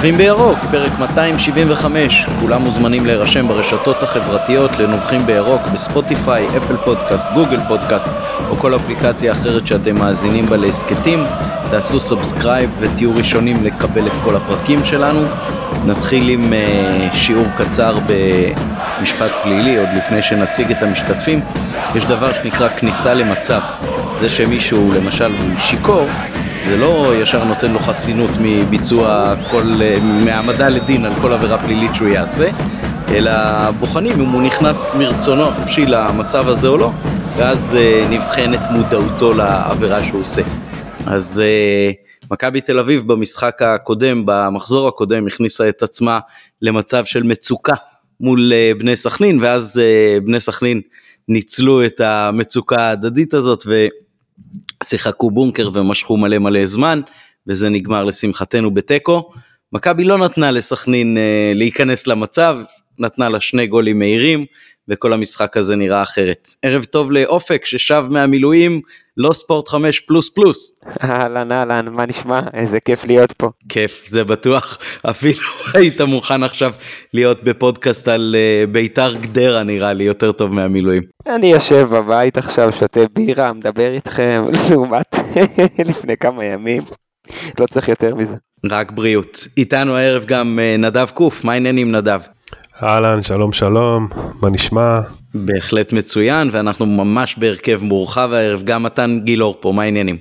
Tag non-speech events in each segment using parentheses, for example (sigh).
נובחים בירוק, פרק 275, כולם מוזמנים להירשם ברשתות החברתיות לנובחים בירוק ב Spotify, Apple Podcast, Google Podcast או כל אפליקציה אחרת שאתם מאזינים בה להסכתים. תעשו subscribe ותהיו ראשונים לקבל את כל הפרקים שלנו. נתחיל עם אה, שיעור קצר במשפט פלילי, עוד לפני שנציג את המשתתפים. יש דבר שנקרא כניסה למצב. זה שמישהו למשל הוא שיכור, זה לא ישר נותן לו חסינות מביצוע כל, מהעמדה לדין על כל עבירה פלילית שהוא יעשה, אלא בוחנים אם הוא נכנס מרצונו החופשי למצב הזה או לא, ואז uh, נבחנת מודעותו לעבירה שהוא עושה. אז uh, מכבי תל אביב במשחק הקודם, במחזור הקודם, הכניסה את עצמה למצב של מצוקה מול uh, בני סכנין, ואז בני סכנין ניצלו את המצוקה ההדדית הזאת ושיחקו בונקר ומשכו מלא מלא זמן, וזה נגמר לשמחתנו בתיקו. מכבי לא נתנה לסכנין uh, להיכנס למצב, נתנה לה שני גולים מהירים, וכל המשחק הזה נראה אחרת. ערב טוב לאופק ששב מהמילואים, לא ספורט 5 פלוס פלוס. אהלן אהלן, מה נשמע? איזה כיף להיות פה. כיף, זה בטוח. (laughs) אפילו היית מוכן עכשיו להיות בפודקאסט על uh, ביתר גדרה נראה לי יותר טוב מהמילואים. אני יושב בבית עכשיו, שותה בירה, מדבר איתכם, (laughs) לעומת (laughs) לפני כמה ימים. לא צריך יותר מזה. רק בריאות. איתנו הערב גם uh, נדב קוף, מה העניינים נדב? אהלן, שלום שלום, מה נשמע? בהחלט מצוין, ואנחנו ממש בהרכב מורחב הערב, גם מתן גילאור פה, מה העניינים?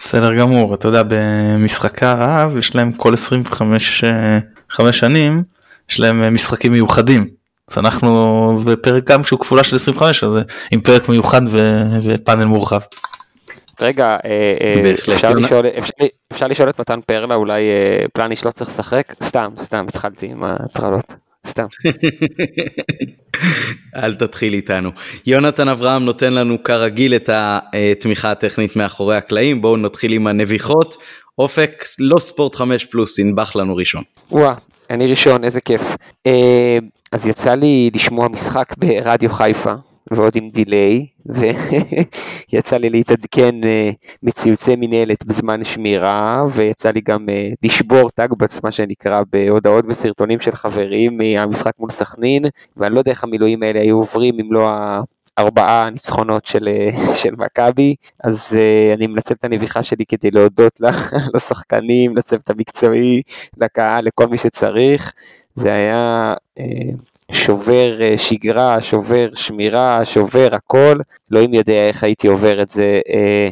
בסדר גמור, אתה יודע, במשחקי הרעב יש להם כל 25 5 שנים, יש להם משחקים מיוחדים. אז אנחנו בפרק גם שהוא כפולה של 25, אז עם פרק מיוחד ו... ופאנל מורחב. רגע, אה, אה, אפשר לשאול, אפשר, אפשר לשאול את מתן פרלה, אולי אה, פלניש לא צריך לשחק? סתם, סתם, התחלתי עם הטרלות. סתם. (laughs) אל תתחיל איתנו. יונתן אברהם נותן לנו כרגיל את התמיכה הטכנית מאחורי הקלעים, בואו נתחיל עם הנביחות. אופק לא ספורט 5 פלוס, ינבח לנו ראשון. וואה, אני ראשון, איזה כיף. אז יצא לי לשמוע משחק ברדיו חיפה, ועוד עם דיליי, ויצא לי להתעדכן אה, מציוצי מנהלת בזמן שמירה, ויצא לי גם אה, לשבור תגבץ מה שנקרא בהודעות וסרטונים של חברים מהמשחק מול סכנין, ואני לא יודע איך המילואים האלה היו עוברים אם לא ארבעה ניצחונות של, אה, של מכבי, אז uh, אני מנצל את הנביחה שלי כדי להודות (laughs) לשחקנים, לצוות המקצועי, לקהל, לכל מי שצריך. זה היה uh, שובר אה, שגרה, שובר שמירה, שובר הכל, אלוהים יודע איך הייתי עובר את זה, אה,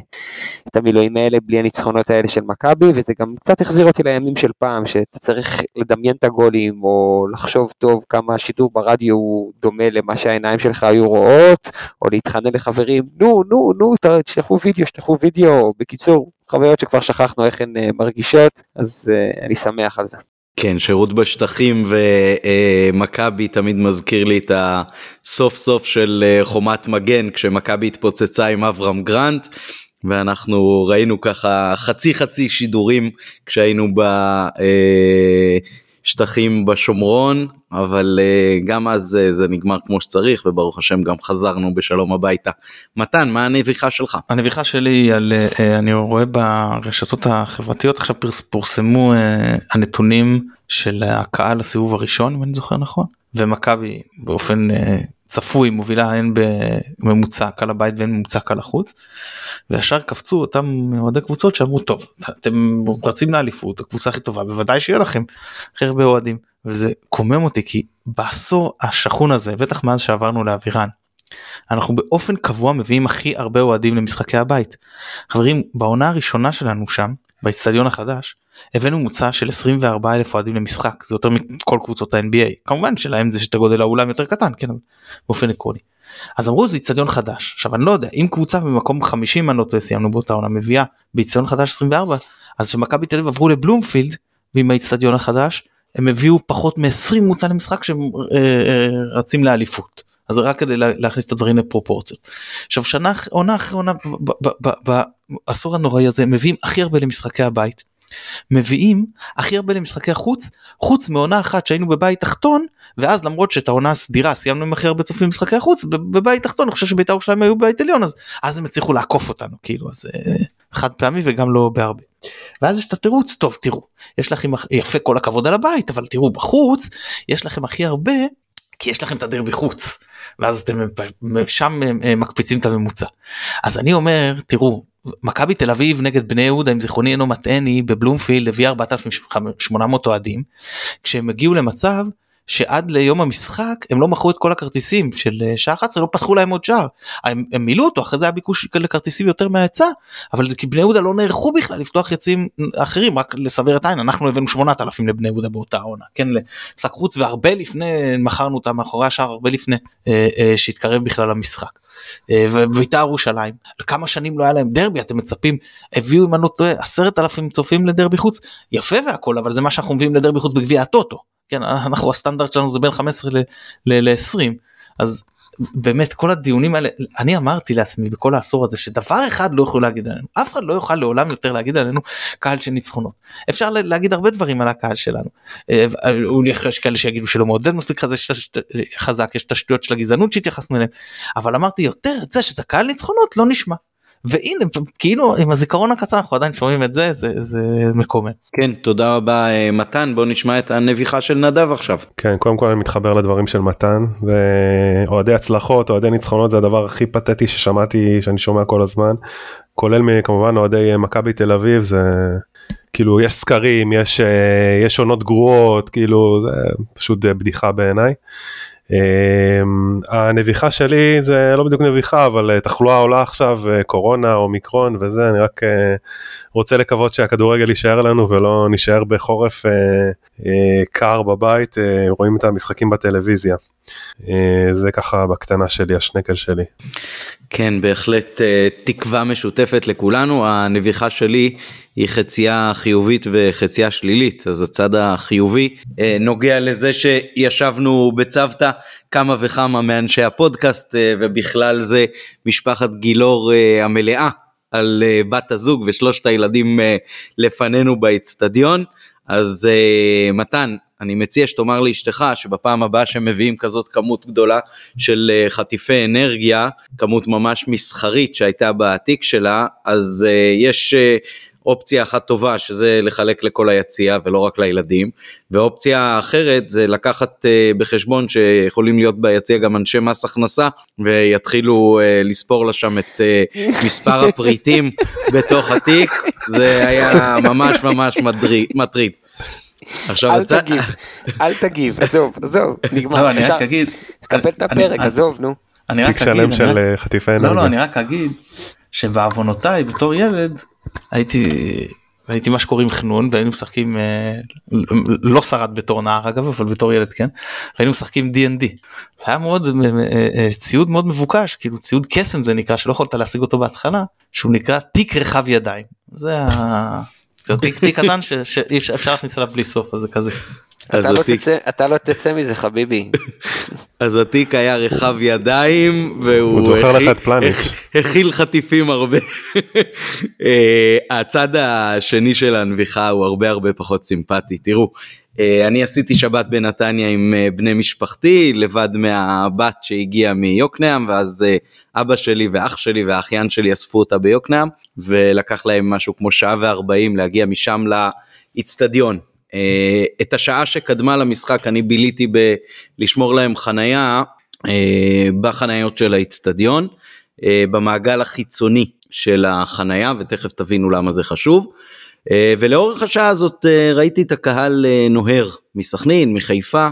את המילואים האלה בלי הניצחונות האלה של מכבי, וזה גם קצת החזיר אותי לימים של פעם, שאתה צריך לדמיין את הגולים, או לחשוב טוב כמה השידור ברדיו הוא דומה למה שהעיניים שלך היו רואות, או להתחנן לחברים, נו, נו, נו, תשלחו וידאו, תשלחו וידאו, בקיצור, חוויות שכבר שכחנו איך הן אה, מרגישות, אז אני שמח על זה. כן, שירות בשטחים ומכבי תמיד מזכיר לי את הסוף סוף של אה, חומת מגן כשמכבי התפוצצה עם אברהם גרנט ואנחנו ראינו ככה חצי חצי שידורים כשהיינו בשטחים בשומרון אבל uh, גם אז uh, זה נגמר כמו שצריך וברוך השם גם חזרנו בשלום הביתה. מתן מה הנביכה שלך? הנביכה שלי על uh, אני רואה ברשתות החברתיות עכשיו פורסמו uh, הנתונים של הקהל לסיבוב הראשון אם אני זוכר נכון ומכבי באופן uh, צפוי מובילה הן בממוצע קל הבית והן בממוצע קל החוץ. וישר קפצו אותם אוהדי קבוצות שאמרו טוב אתם רצים לאליפות הקבוצה הכי טובה בוודאי שיהיה לכם הכי הרבה אוהדים. וזה קומם אותי כי בעשור השכון הזה בטח מאז שעברנו לאבירן אנחנו באופן קבוע מביאים הכי הרבה אוהדים למשחקי הבית. חברים בעונה הראשונה שלנו שם באצטדיון החדש הבאנו מוצא של 24 אלף אוהדים למשחק זה יותר מכל קבוצות ה-NBA כמובן שלהם זה שאת הגודל האולם יותר קטן כן באופן עקרוני. אז אמרו זה אצטדיון חדש עכשיו אני לא יודע אם קבוצה במקום 50 אני לא סיימנו באותה עונה מביאה באצטדיון חדש 24 אז שמכבי תל אביב עברו לבלומפילד ועם האצטדיון החדש הם הביאו פחות מ-20 מוצא למשחק שהם אה, אה, רצים לאליפות. אז רק כדי להכניס את הדברים לפרופורציות. עכשיו שנה עונה אחרי עונה בעשור הנוראי הזה מביאים הכי הרבה למשחקי הבית. מביאים הכי הרבה למשחקי החוץ חוץ מעונה אחת שהיינו בבית תחתון ואז למרות שאת העונה הסדירה סיימנו עם הכי הרבה צופים במשחקי החוץ בבית תחתון אני חושב שבית"ר ירושלים היו בבית עליון אז אז הם הצליחו לעקוף אותנו כאילו אז אה, חד פעמי וגם לא בהרבה. ואז יש את התירוץ טוב תראו יש לכם יפה כל הכבוד על הבית אבל תראו בחוץ יש לכם הכי הרבה כי יש לכם את הדרבי חוץ ואז אתם שם מקפיצים את הממוצע. אז אני אומר תראו מכבי תל אביב נגד בני יהודה אם זיכרוני אינו מטעני בבלומפילד הביא 4,800 אוהדים. כשהם הגיעו למצב שעד ליום המשחק הם לא מכרו את כל הכרטיסים של אה, שעה 11 לא פתחו להם עוד שער הם, הם מילאו אותו אחרי זה היה ביקוש לכרטיסים יותר מההיצע אבל זה כי בני יהודה לא נערכו בכלל לפתוח יציאים אחרים רק לסבר את העין אנחנו הבאנו 8,000 לבני יהודה באותה עונה כן לשק חוץ והרבה לפני מכרנו אותה מאחורי השער הרבה לפני אה, אה, שהתקרב בכלל למשחק. אה, ובית"ר ירושלים כמה שנים לא היה להם דרבי אתם מצפים הביאו אם אני לא טועה עשרת אלפים צופים לדרבי חוץ יפה והכל אבל זה מה שאנחנו מביאים לדרבי חוץ בגביע הטוטו כן אנחנו הסטנדרט שלנו זה בין 15 ל-20 אז באמת כל הדיונים האלה אני אמרתי לעצמי בכל העשור הזה שדבר אחד לא יכול להגיד עלינו אף אחד לא יוכל לעולם יותר להגיד עלינו קהל של ניצחונות. אפשר להגיד הרבה דברים על הקהל שלנו. אה, יש כאלה שיגידו שלא מעודד מספיק חזק יש את השטויות של הגזענות שהתייחסנו אליהם אבל אמרתי יותר את זה שזה קהל ניצחונות לא נשמע והנה כאילו עם הזיכרון הקצר אנחנו עדיין שומעים את זה זה זה מקומם. כן תודה רבה אה, מתן בוא נשמע את הנביחה של נדב עכשיו. כן קודם כל אני מתחבר לדברים של מתן ואוהדי הצלחות אוהדי ניצחונות זה הדבר הכי פתטי ששמעתי שאני שומע כל הזמן כולל כמובן אוהדי אה, מכבי תל אביב זה כאילו יש סקרים יש אה, יש עונות גרועות כאילו זה פשוט בדיחה בעיניי. אמ, הנביחה שלי זה לא בדיוק נביחה אבל אה, תחלואה עולה עכשיו אה, קורונה אומיקרון וזה אני רק אה, רוצה לקוות שהכדורגל יישאר לנו ולא נשאר בחורף קר בבית רואים את המשחקים בטלוויזיה. זה ככה בקטנה שלי השנקל שלי. כן בהחלט תקווה משותפת לכולנו הנביחה שלי היא חצייה חיובית וחצייה שלילית אז הצד החיובי אה, נוגע לזה שישבנו בצוותא כמה וכמה מאנשי הפודקאסט אה, ובכלל זה משפחת גילאור אה, המלאה על בת הזוג ושלושת הילדים לפנינו באצטדיון. אז מתן אני מציע שתאמר לאשתך שבפעם הבאה שהם מביאים כזאת כמות גדולה של חטיפי אנרגיה, כמות ממש מסחרית שהייתה בתיק שלה, אז יש אופציה אחת טובה שזה לחלק לכל היציע ולא רק לילדים ואופציה אחרת זה לקחת uh, בחשבון שיכולים להיות ביציע גם אנשי מס הכנסה ויתחילו uh, לספור לה שם את uh, מספר הפריטים (laughs) בתוך התיק זה היה ממש ממש מטריד. עכשיו אל תגיב, אל תגיב, עזוב, עזוב, נגמר. לא, אני רק אגיד, קבל את הפרק, עזוב, נו. אני רק אגיד, של חטיפי אנרגיה. לא, לא, אני רק אגיד שבעוונותיי בתור ילד הייתי הייתי מה שקוראים חנון והיינו משחקים אה, לא שרד בתור נער אגב אבל בתור ילד כן והיינו משחקים D&D. היה מאוד אה, אה, ציוד מאוד מבוקש כאילו ציוד קסם זה נקרא שלא יכולת להשיג אותו בהתחלה שהוא נקרא תיק רחב ידיים זה תיק קטן שאפשר להכניס אליו בלי סוף אז זה כזה. אתה לא, התיק... תצא, אתה לא תצא מזה חביבי. (laughs) אז התיק היה רחב ידיים והוא הכיל חטיפים הרבה. (laughs) אה, הצד השני של הנביחה הוא הרבה הרבה פחות סימפטי. תראו, אה, אני עשיתי שבת בנתניה עם אה, בני משפחתי לבד מהבת שהגיעה מיוקנעם ואז אבא שלי ואח שלי והאחיין שלי אספו אותה ביוקנעם ולקח להם משהו כמו שעה וארבעים להגיע משם לאיצטדיון את השעה שקדמה למשחק אני ביליתי בלשמור להם חנייה אה, בחניות של האיצטדיון, אה, במעגל החיצוני של החנייה, ותכף תבינו למה זה חשוב. ולאורך השעה הזאת ראיתי את הקהל נוהר מסכנין, מחיפה,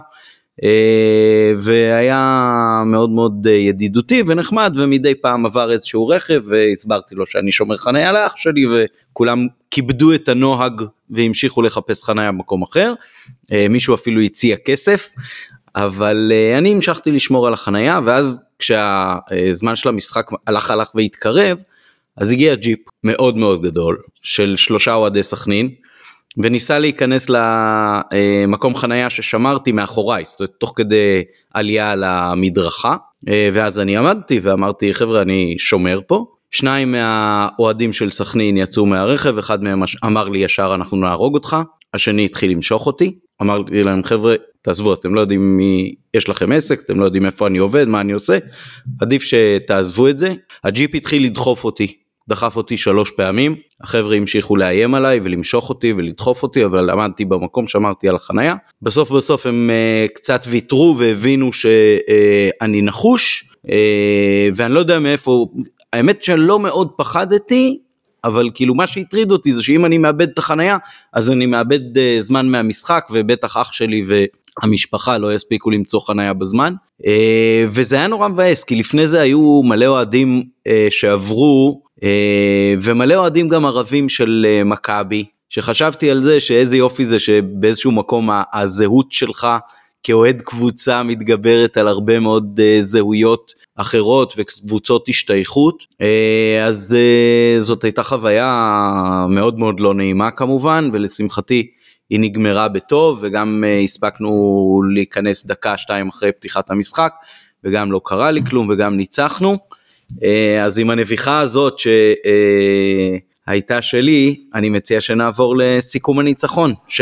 והיה מאוד מאוד ידידותי ונחמד ומדי פעם עבר איזשהו רכב והסברתי לו שאני שומר חניה לאח שלי וכולם כיבדו את הנוהג והמשיכו לחפש חניה במקום אחר, אה, מישהו אפילו הציע כסף, אבל אה, אני המשכתי לשמור על החניה ואז כשהזמן של המשחק הלך הלך והתקרב, אז הגיע ג'יפ מאוד מאוד גדול של שלושה אוהדי סכנין וניסה להיכנס למקום חניה ששמרתי מאחוריי, זאת אומרת תוך כדי עלייה על המדרכה אה, ואז אני עמדתי ואמרתי חבר'ה אני שומר פה שניים מהאוהדים של סכנין יצאו מהרכב, אחד מהם אמר לי ישר אנחנו נהרוג אותך, השני התחיל למשוך אותי, אמרתי להם חבר'ה תעזבו אתם לא יודעים מי יש לכם עסק אתם לא יודעים איפה אני עובד מה אני עושה עדיף שתעזבו את זה הג'יפ התחיל לדחוף אותי דחף אותי שלוש פעמים, החבר'ה המשיכו לאיים עליי ולמשוך אותי ולדחוף אותי, אבל עמדתי במקום, שמרתי על החנייה. בסוף בסוף הם uh, קצת ויתרו והבינו שאני uh, נחוש, uh, ואני לא יודע מאיפה, האמת שלא מאוד פחדתי, אבל כאילו מה שהטריד אותי זה שאם אני מאבד את החנייה, אז אני מאבד uh, זמן מהמשחק, ובטח אח שלי ו... המשפחה לא יספיקו למצוא חנייה בזמן. אה, וזה היה נורא מבאס כי לפני זה היו מלא אוהדים אה, שעברו אה, ומלא אוהדים גם ערבים של מכבי שחשבתי על זה שאיזה יופי זה שבאיזשהו מקום הזהות שלך כאוהד קבוצה מתגברת על הרבה מאוד זהויות אחרות וקבוצות השתייכות אז זאת הייתה חוויה מאוד מאוד לא נעימה כמובן ולשמחתי היא נגמרה בטוב וגם הספקנו להיכנס דקה שתיים אחרי פתיחת המשחק וגם לא קרה לי כלום וגם ניצחנו. אז עם הנביכה הזאת שהייתה שלי אני מציע שנעבור לסיכום הניצחון 6-0.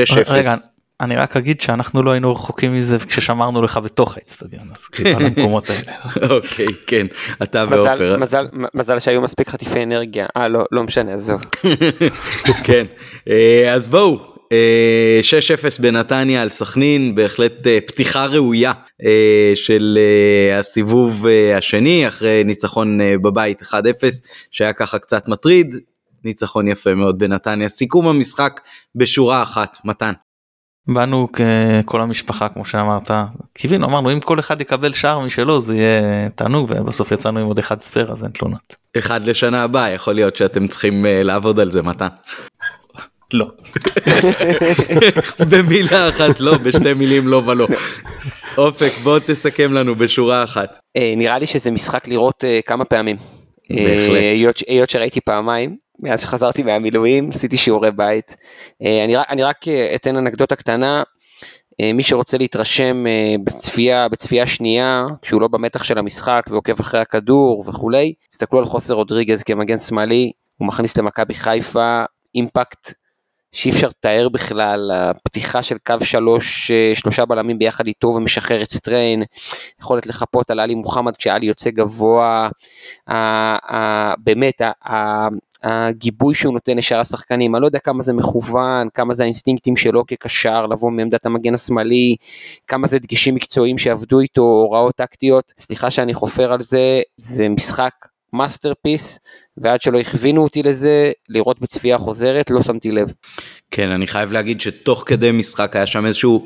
אני רק אגיד שאנחנו לא היינו רחוקים מזה כששמרנו לך בתוך האצטדיון אז כאילו על המקומות האלה. (laughs) אוקיי כן אתה ועופר. מזל, מזל שהיו מספיק חטיפי אנרגיה אה לא לא משנה עזוב. (laughs) כן אז בואו 6-0 אה, בנתניה על סכנין, בהחלט אה, פתיחה ראויה אה, של הסיבוב השני, אחרי ניצחון בבית 1-0, שהיה ככה קצת מטריד, ניצחון יפה מאוד בנתניה. סיכום המשחק בשורה אחת, מתן. באנו ככל המשפחה כמו שאמרת קיווינו אמרנו אם כל אחד יקבל שער משלו זה יהיה תענוג ובסוף יצאנו עם עוד אחד ספייר אז אין תלונות. אחד לשנה הבאה יכול להיות שאתם צריכים לעבוד על זה מתן. לא. (laughs) במילה אחת לא, בשתי מילים לא ולא. אופק, בוא תסכם לנו בשורה אחת. אה, נראה לי שזה משחק לראות אה, כמה פעמים. בהחלט. אה, היות שראיתי פעמיים, מאז שחזרתי מהמילואים, עשיתי שיעורי בית. אני, אני רק אתן אנקדוטה קטנה. מי שרוצה להתרשם בצפייה, בצפייה שנייה, כשהוא לא במתח של המשחק ועוקב אחרי הכדור וכולי, תסתכלו על חוסר רודריגז כמגן שמאלי, הוא מכניס למכבי חיפה אימפקט שאי אפשר לתאר בכלל, הפתיחה של קו שלוש, אה, שלושה בלמים ביחד איתו ומשחרר את סטריין, יכולת לחפות על עלי מוחמד כשעלי יוצא גבוה, באמת הגיבוי שהוא נותן לשאר השחקנים, אני לא יודע כמה זה מכוון, כמה זה האינסטינקטים שלו כקשר, לבוא מעמדת המגן השמאלי, כמה זה דגשים מקצועיים שעבדו איתו, הוראות טקטיות, סליחה שאני חופר על זה, זה משחק masterpiece, ועד שלא הכווינו אותי לזה, לראות בצפייה חוזרת, לא שמתי לב. כן, אני חייב להגיד שתוך כדי משחק היה שם איזשהו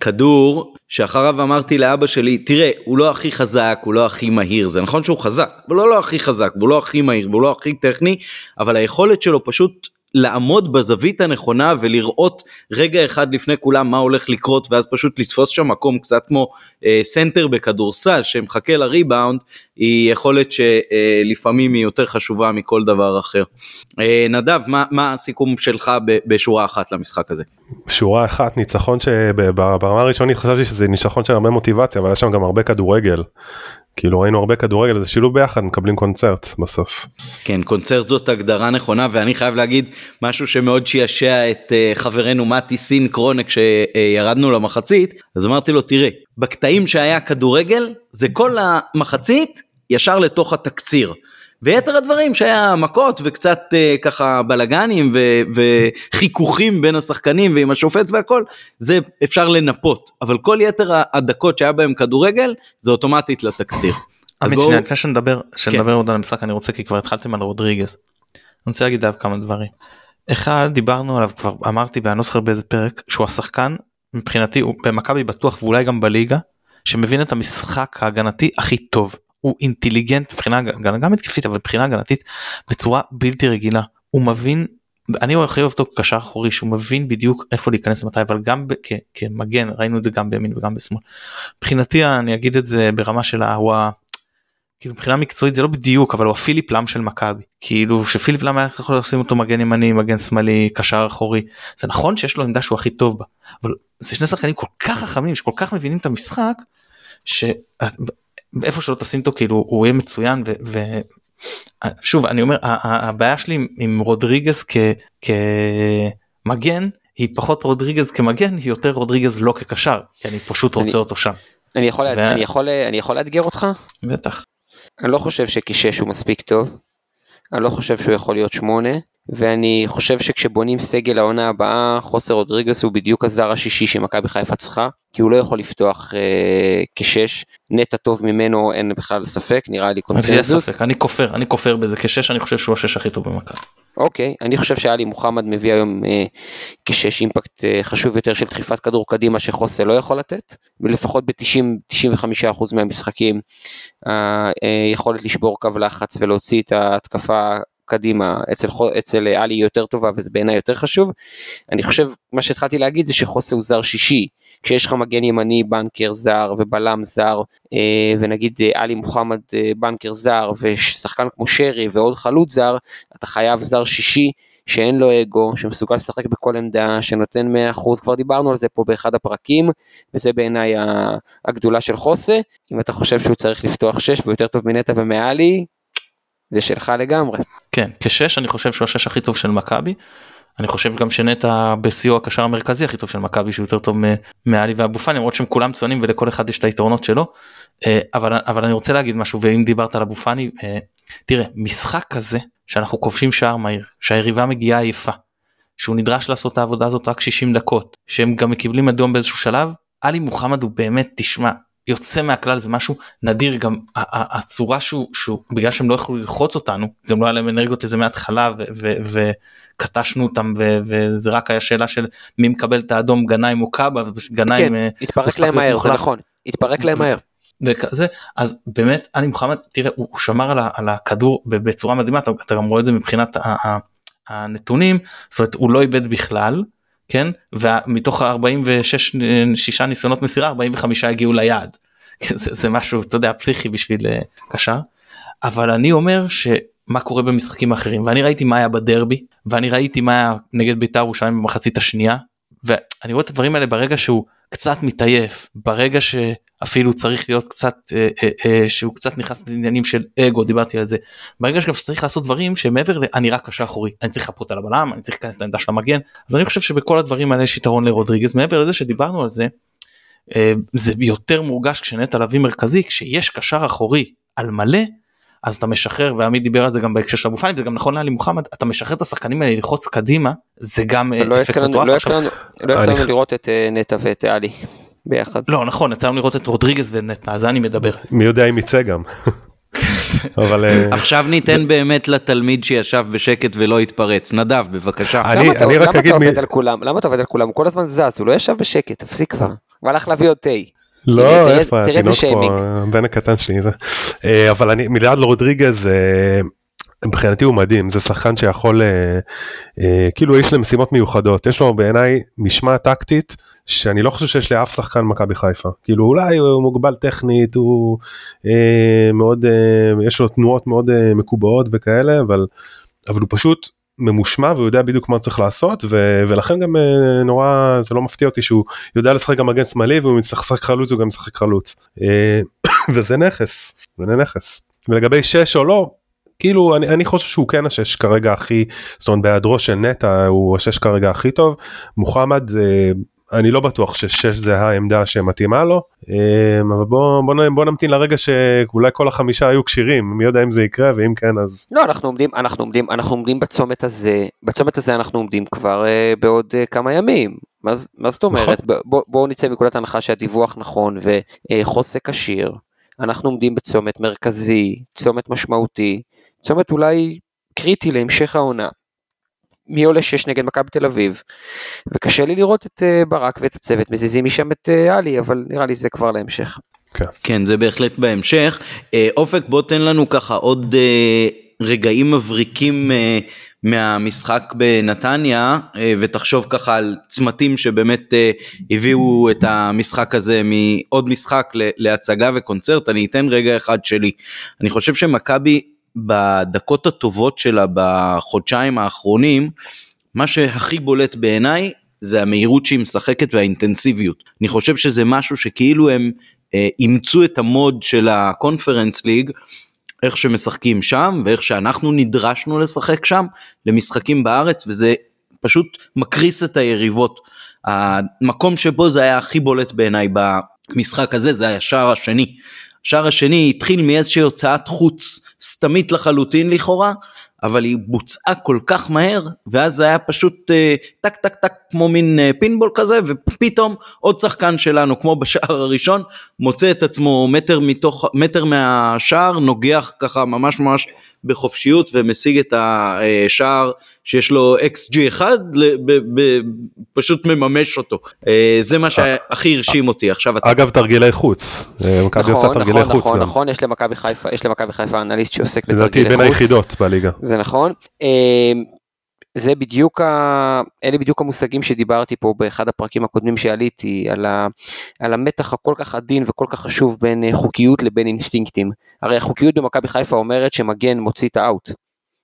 כדור, שאחריו אמרתי לאבא שלי, תראה, הוא לא הכי חזק, הוא לא הכי מהיר, זה נכון שהוא חזק, הוא לא, לא הכי חזק, הוא לא הכי מהיר, הוא לא הכי טכני, אבל היכולת שלו פשוט לעמוד בזווית הנכונה ולראות רגע אחד לפני כולם מה הולך לקרות ואז פשוט לתפוס שם מקום קצת כמו אה, סנטר בכדורסל שמחכה לריבאונד היא יכולת שלפעמים היא יותר חשובה מכל דבר אחר. אה, נדב מה, מה הסיכום שלך בשורה אחת למשחק הזה? שורה אחת ניצחון שברמה הראשונית חשבתי שזה ניצחון של הרבה מוטיבציה אבל היה שם גם הרבה כדורגל כאילו ראינו הרבה כדורגל זה שילוב ביחד מקבלים קונצרט בסוף. כן קונצרט זאת הגדרה נכונה ואני חייב להגיד משהו שמאוד שישע את uh, חברנו מתי סין קרונק כשירדנו למחצית אז אמרתי לו תראה בקטעים שהיה כדורגל זה כל המחצית ישר לתוך התקציר. ויתר הדברים שהיה מכות וקצת uh, ככה בלאגנים וחיכוכים בין השחקנים ועם השופט והכל זה אפשר לנפות אבל כל יתר הדקות שהיה בהם כדורגל זה אוטומטית לתקציר. אז בואו... לפני שנדבר שנדבר כן. עוד על המשחק אני רוצה כי כבר התחלתם על רודריגז. אני רוצה להגיד עליו כמה דברים. אחד דיברנו עליו כבר אמרתי ואני לא זוכר באיזה פרק שהוא השחקן מבחינתי הוא במכבי בטוח ואולי גם בליגה שמבין את המשחק ההגנתי הכי טוב הוא אינטליגנט מבחינה גם התקפית אבל מבחינה הגנתית בצורה בלתי רגילה. הוא מבין אני הכי אוהב אותו קשר אחורי שהוא מבין בדיוק איפה להיכנס מתי אבל גם כ, כמגן ראינו את זה גם בימין וגם בשמאל. מבחינתי אני אגיד את זה ברמה של הוא כאילו מבחינה מקצועית זה לא בדיוק אבל הוא הפיליפ לאם של מכבי. כאילו שפיליפ לאם היה יכול לשים אותו מגן ימני מגן שמאלי קשר אחורי. זה נכון שיש לו עמדה שהוא הכי טוב בה אבל זה שני שחקנים כל כך חכמים שכל כך מבינים את המשחק איפה שלא תשים אותו כאילו הוא יהיה מצוין ושוב אני אומר הבעיה שלי עם רודריגז כמגן היא פחות רודריגז כמגן היא יותר רודריגז לא כקשר כי אני פשוט רוצה אותו שם. אני יכול, ו... אני יכול, אני יכול לאתגר אותך? בטח. אני לא חושב שכשיש הוא מספיק טוב. אני לא חושב שהוא יכול להיות שמונה, ואני חושב שכשבונים סגל העונה הבאה, חוסר רודריגס הוא בדיוק הזר השישי שמכבי חיפה צריכה, כי הוא לא יכול לפתוח אה, כשש, נטע טוב ממנו אין בכלל ספק, נראה לי אז יש קונצנזוס. ספק, אני כופר, אני כופר בזה, כשש אני חושב שהוא השש הכי טוב במכבי. אוקיי, אני חושב שאלי מוחמד מביא היום אה, כשש אימפקט אה, חשוב יותר של דחיפת כדור קדימה שחוסה לא יכול לתת, ולפחות ב-90-95% מהמשחקים היכולת אה, לשבור קו לחץ ולהוציא את ההתקפה קדימה אצל, אצל עלי יותר טובה וזה בעיניי יותר חשוב. אני חושב, מה שהתחלתי להגיד זה שחוסה הוא זר שישי, כשיש לך מגן ימני בנקר זר ובלם זר אה, ונגיד אה, עלי מוחמד אה, בנקר זר ושחקן כמו שרי ועוד חלוץ זר, אתה חייב זר שישי שאין לו אגו, שמסוגל לשחק בכל עמדה, שנותן 100%, כבר דיברנו על זה פה באחד הפרקים, וזה בעיניי הגדולה של חוסה. אם אתה חושב שהוא צריך לפתוח 6 והוא יותר טוב מנטע ומעלי, זה שלך לגמרי. כן, כשש אני חושב שהוא השש הכי טוב של מכבי. אני חושב גם שנטע בסיוע הקשר המרכזי הכי טוב של מכבי שהוא יותר טוב מעלי ואבו פאני למרות שהם כולם צוענים ולכל אחד יש את היתרונות שלו. אה, אבל אבל אני רוצה להגיד משהו ואם דיברת על אבו פאני אה, תראה משחק כזה שאנחנו כובשים שער מהיר שהיריבה מגיעה עייפה שהוא נדרש לעשות את העבודה הזאת רק 60 דקות שהם גם מקבלים אדום באיזשהו שלב עלי מוחמד הוא באמת תשמע יוצא מהכלל זה משהו נדיר גם הצורה שהוא שהוא בגלל שהם לא יכלו ללחוץ אותנו גם לא היה להם אנרגיות לזה מההתחלה וקטשנו אותם וזה רק היה שאלה של מי מקבל את האדום גנאים או קאבה וגנאים כן, אה, התפרק להם מהר, זה. נכון, התפרק להם מהר. וכזה אז באמת עלי מוחמד תראה הוא, שמר על, על הכדור בצורה מדהימה אתה, אתה גם רואה את זה מבחינת ה, ה, הנתונים זאת אומרת הוא לא איבד בכלל כן? ומתוך ה-46 שישה ניסיונות מסירה 45 הגיעו ליעד. (laughs) זה, זה משהו אתה יודע פסיכי בשביל אה, קשר אבל אני אומר שמה קורה במשחקים אחרים? ואני ראיתי מה היה בדרבי ואני ראיתי מה היה נגד בית"ר ירושלים במחצית השנייה ואני רואה את הדברים האלה ברגע שהוא קצת מתעייף ברגע שאפילו צריך להיות קצת אה, אה, אה, שהוא קצת נכנס לעניינים של אגו דיברתי על זה ברגע שגם שצריך לעשות דברים שמעבר אני רק קשר אחורי אני צריך לחפות על הבלם אני צריך להיכנס לעמדה של המגן אז אני חושב שבכל הדברים האלה יש יתרון לרודריגז. מעבר לזה שדיברנו על זה אה, זה יותר מורגש כשנטע לביא מרכזי כשיש קשר אחורי על מלא אז אתה משחרר ועמית דיבר על זה גם בהקשר של אבו פאני זה גם נכון לעלי מוחמד אתה משחרר את השחקנים האלה ללחוץ קדימה זה גם אה, לא אפקט מטורף לא עכשיו. יצא לנו- לא יצא לנו לראות את אה, נטע ואת עלי ביחד. לא נכון יצא לנו לראות את רודריגז ונטע זה אני מדבר. מי יודע אם יצא גם. אבל אה, עכשיו ניתן באמת לתלמיד שישב בשקט ולא התפרץ. נדב, בבקשה. אני- למה אתה- אני רק למה אגיד אתה מי- עובד על כולם? למה אתה עובד על כולם? הוא כל הזמן זז, הוא לא ישב בשקט, תפסיק כבר. הוא הלך להביא עוד תה. לא איפה התינוק פה. הבן הקטן שלי זה. אה, אבל אני מיליארד לרודריגז אה, מבחינתי הוא מדהים זה שחקן שיכול אה, כאילו יש למשימות מיוחדות. יש לו בעיניי משמעת טקטית שאני לא חושב שיש לאף שחקן מכבי חיפה. כאילו אולי הוא מוגבל טכנית הוא אה, מאוד אה, יש לו תנועות מאוד אה, מקובעות וכאלה אבל אבל הוא פשוט ממושמע והוא יודע בדיוק מה צריך לעשות ו- ולכן גם אה, נורא זה לא מפתיע אותי שהוא יודע לשחק גם מגן שמאלי והוא צריך לשחק חלוץ הוא גם משחק חלוץ. אה, (coughs) וזה נכס זה נכס. ולגבי שש או לא כאילו אני, אני חושב שהוא כן השש כרגע הכי זאת אומרת בהיעדרו של נטע הוא השש כרגע הכי טוב. מוחמד אה, אני לא בטוח ששש זה העמדה שמתאימה לו אה, אבל בוא, בוא, בוא נמתין לרגע שאולי כל החמישה היו כשירים מי יודע אם זה יקרה ואם כן אז לא, אנחנו עומדים, אנחנו עומדים, אנחנו עומדים בצומת הזה, בצומת הזה אנחנו עומדים כבר אה, בעוד אה, כמה ימים. מה, מה זאת אומרת? נכון. ב- בוא, בואו נצא מנקודת הנחה שהדיווח נכון וחוסה כשיר. אנחנו עומדים בצומת מרכזי, צומת משמעותי, צומת אולי קריטי להמשך העונה. מי עולה שש נגד מכבי תל אביב, וקשה לי לראות את אה, ברק ואת הצוות מזיזים משם את אה, עלי, אבל נראה לי זה כבר להמשך. כן, זה בהחלט בהמשך. אה, אופק, בוא תן לנו ככה עוד אה, רגעים מבריקים אה, מהמשחק בנתניה, אה, ותחשוב ככה על צמתים שבאמת אה, הביאו את המשחק הזה מעוד משחק ל- להצגה וקונצרט. אני אתן רגע אחד שלי. אני חושב שמכבי בדקות הטובות שלה בחודשיים האחרונים, מה שהכי בולט בעיניי זה המהירות שהיא משחקת והאינטנסיביות. אני חושב שזה משהו שכאילו הם אה, אימצו את המוד של הקונפרנס ליג, איך שמשחקים שם ואיך שאנחנו נדרשנו לשחק שם למשחקים בארץ וזה פשוט מקריס את היריבות. המקום שבו זה היה הכי בולט בעיניי במשחק הזה זה השער השני. השער השני התחיל מאיזושהי הוצאת חוץ סתמית לחלוטין לכאורה, אבל היא בוצעה כל כך מהר, ואז זה היה פשוט אה, טק טק טק כמו מין אה, פינבול כזה, ופתאום עוד שחקן שלנו, כמו בשער הראשון, מוצא את עצמו מטר, מתוך, מטר מהשער, נוגח ככה ממש ממש בחופשיות ומשיג את השער שיש לו XG אחד, ב, ב, פשוט מממש אותו. אה, זה מה שהכי הרשים אותי. עכשיו אתה... אגב תרגילי חוץ, אה, מכבי נכון, עושה נכון, תרגילי נכון, חוץ גם. נכון, יש למכבי חיפה, יש למכבי חיפה אנליסט שעוסק לדעתי בתרגילי בין חוץ. היחידות בליגה. זה נכון. אה, זה בדיוק, ה... אלה בדיוק המושגים שדיברתי פה באחד הפרקים הקודמים שעליתי, על, ה... על המתח הכל כך עדין וכל כך חשוב בין אה, חוקיות לבין אינסטינקטים. הרי החוקיות במכבי חיפה אומרת שמגן מוציא את האאוט.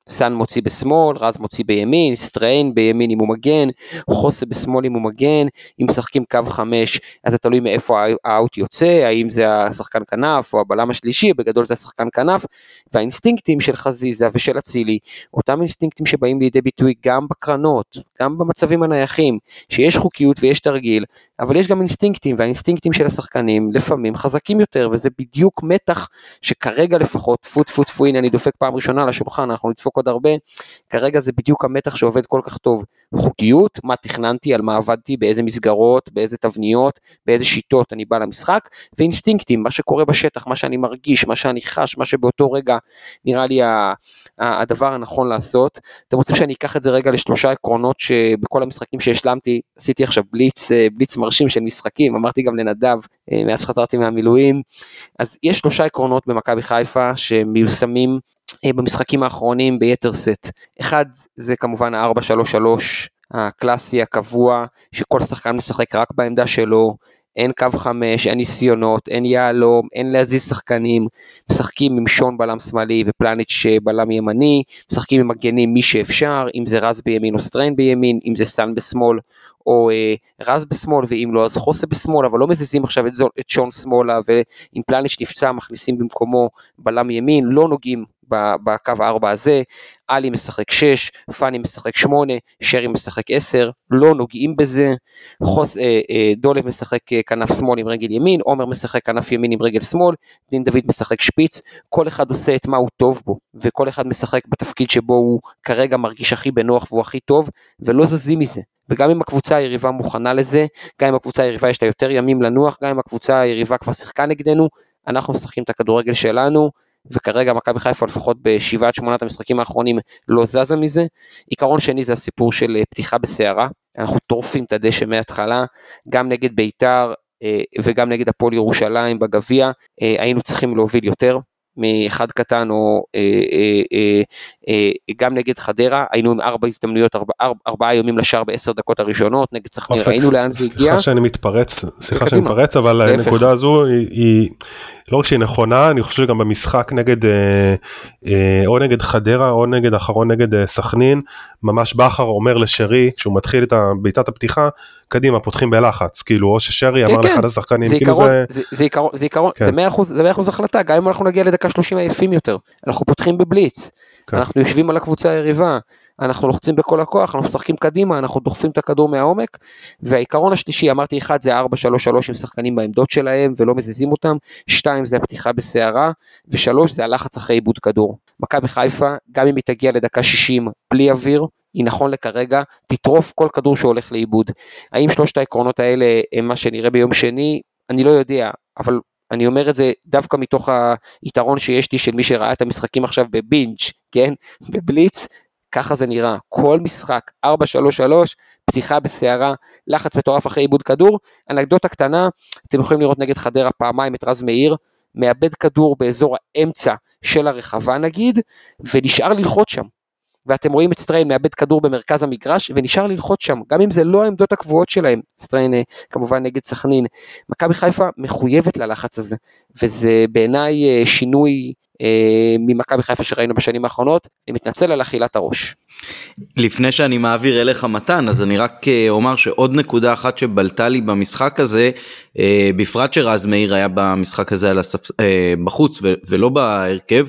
סאן מוציא בשמאל, רז מוציא בימין, סטריין בימין אם הוא מגן, חוסה בשמאל אם הוא מגן, אם משחקים קו חמש אז זה תלוי מאיפה האאוט יוצא, האם זה השחקן כנף או הבלם השלישי, בגדול זה השחקן כנף, והאינסטינקטים של חזיזה ושל אצילי, אותם אינסטינקטים שבאים לידי ביטוי גם בקרנות, גם במצבים הנייחים, שיש חוקיות ויש תרגיל, אבל יש גם אינסטינקטים, והאינסטינקטים של השחקנים לפעמים חזקים יותר, וזה בדיוק מתח שכרגע לפחות, טפו טפו טפו, הנה אני דופק פעם ראשונה על השולחן, אנחנו נדפוק עוד הרבה, כרגע זה בדיוק המתח שעובד כל כך טוב. חוקיות, מה תכננתי, על מה עבדתי, באיזה מסגרות, באיזה תבניות, באיזה שיטות אני בא למשחק, ואינסטינקטים, מה שקורה בשטח, מה שאני מרגיש, מה שאני חש, מה שבאותו רגע נראה לי הדבר הנכון לעשות. אתם רוצים שאני אקח את זה רגע לשלושה עקרונות שבכל המשחקים שהשלמתי, עשיתי עכשיו בליץ, אה, בליץ מרשים של משחקים, אמרתי גם לנדב אה, מאז שחזרתי מהמילואים, אז יש שלושה עקרונות במכבי חיפה שמיושמים במשחקים האחרונים ביתר שאת. אחד זה כמובן ה-4-3-3 הקלאסי הקבוע, שכל שחקן משחק רק בעמדה שלו, אין קו חמש, אין ניסיונות, אין יהלום, אין להזיז שחקנים, משחקים עם שון בלם שמאלי ופלניץ' בלם ימני, משחקים עם מגנים מי שאפשר, אם זה רז בימין או סטריין בימין, אם זה סאן בשמאל או אה, רז בשמאל, ואם לא אז חוסה בשמאל, אבל לא מזיזים עכשיו את, זו, את שון שמאלה, ואם פלניץ' נפצע מכניסים במקומו בלם ימין, לא נוגעים בקו הארבע הזה, עלי משחק 6, פאני משחק 8, שרי משחק 10, לא נוגעים בזה, חוס, אה, אה, דולב משחק אה, כנף שמאל עם רגל ימין, עומר משחק כנף ימין עם רגל שמאל, דין דוד משחק שפיץ, כל אחד עושה את מה הוא טוב בו, וכל אחד משחק בתפקיד שבו הוא כרגע מרגיש הכי בנוח והוא הכי טוב, ולא זזים מזה. וגם אם הקבוצה היריבה מוכנה לזה, גם אם הקבוצה היריבה יש לה יותר ימים לנוח, גם אם הקבוצה היריבה כבר שיחקה נגדנו, אנחנו משחקים את הכדורגל שלנו, וכרגע מכבי חיפה לפחות בשבעת שמונת המשחקים האחרונים לא זזה מזה. עיקרון שני זה הסיפור של אה, פתיחה בסערה, אנחנו טורפים את הדשא מההתחלה, גם נגד בית"ר אה, וגם נגד הפועל ירושלים בגביע, אה, היינו צריכים להוביל יותר. מאחד קטן או אה, אה, אה, אה, גם נגד חדרה היינו עם ארבע הזדמנויות ארבע, ארבע, ארבעה איומים לשער בעשר דקות הראשונות נגד סכנין ראינו לאן זה הגיע. סליחה שאני מתפרץ סליחה שאני מתפרץ אבל הנקודה הזו היא, היא לא רק שהיא נכונה אני חושב שגם במשחק נגד אה, אה, או נגד חדרה או נגד האחרון נגד אה, סכנין ממש בכר אומר לשרי כשהוא מתחיל את בעיטת הפתיחה קדימה פותחים בלחץ כאילו או ששרי כן, אמר כן. לאחד השחקנים זה כאילו עיקרון, זה זה, זה עיקרון, זה עיקרון, כן. זה מאה אחוז, זה מאה אחוז החלטה, גם אם אנחנו נגיע לדקה 30 עייפים יותר, אנחנו פותחים בבליץ, כן. אנחנו יושבים על הקבוצה היריבה, אנחנו לוחצים בכל הכוח, אנחנו משחקים קדימה, אנחנו דוחפים את הכדור מהעומק, והעיקרון השלישי, אמרתי אחד זה 4-3-3 עם שחקנים בעמדות שלהם ולא מזיזים אותם, שתיים זה הפתיחה בסערה, ושלוש זה הלחץ אחרי עיבוד כדור. מכבי חיפה, גם אם היא תגיע לדקה 60 בלי אוויר, היא נכון לכרגע, תטרוף כל כדור שהולך לאיבוד. האם שלושת העקרונות האלה הם מה שנראה ביום שני? אני לא יודע, אבל אני אומר את זה דווקא מתוך היתרון שיש לי של מי שראה את המשחקים עכשיו בבינג', כן? בבליץ, ככה זה נראה. כל משחק, 4-3-3, פתיחה בסערה, לחץ מטורף אחרי איבוד כדור. אנקדוטה קטנה, אתם יכולים לראות נגד חדרה פעמיים את רז מאיר, מאבד כדור באזור האמצע של הרחבה נגיד, ונשאר ללחוץ שם. ואתם רואים את סטריין מאבד כדור במרכז המגרש ונשאר ללחוץ שם, גם אם זה לא העמדות הקבועות שלהם, סטריין אה, כמובן נגד סכנין. מכבי חיפה מחויבת ללחץ הזה, וזה בעיניי אה, שינוי אה, ממכבי חיפה שראינו בשנים האחרונות, אני מתנצל על אכילת הראש. לפני שאני מעביר אליך מתן אז אני רק אה, אומר שעוד נקודה אחת שבלטה לי במשחק הזה בפרט שרז מאיר היה במשחק הזה הספ... בחוץ ולא בהרכב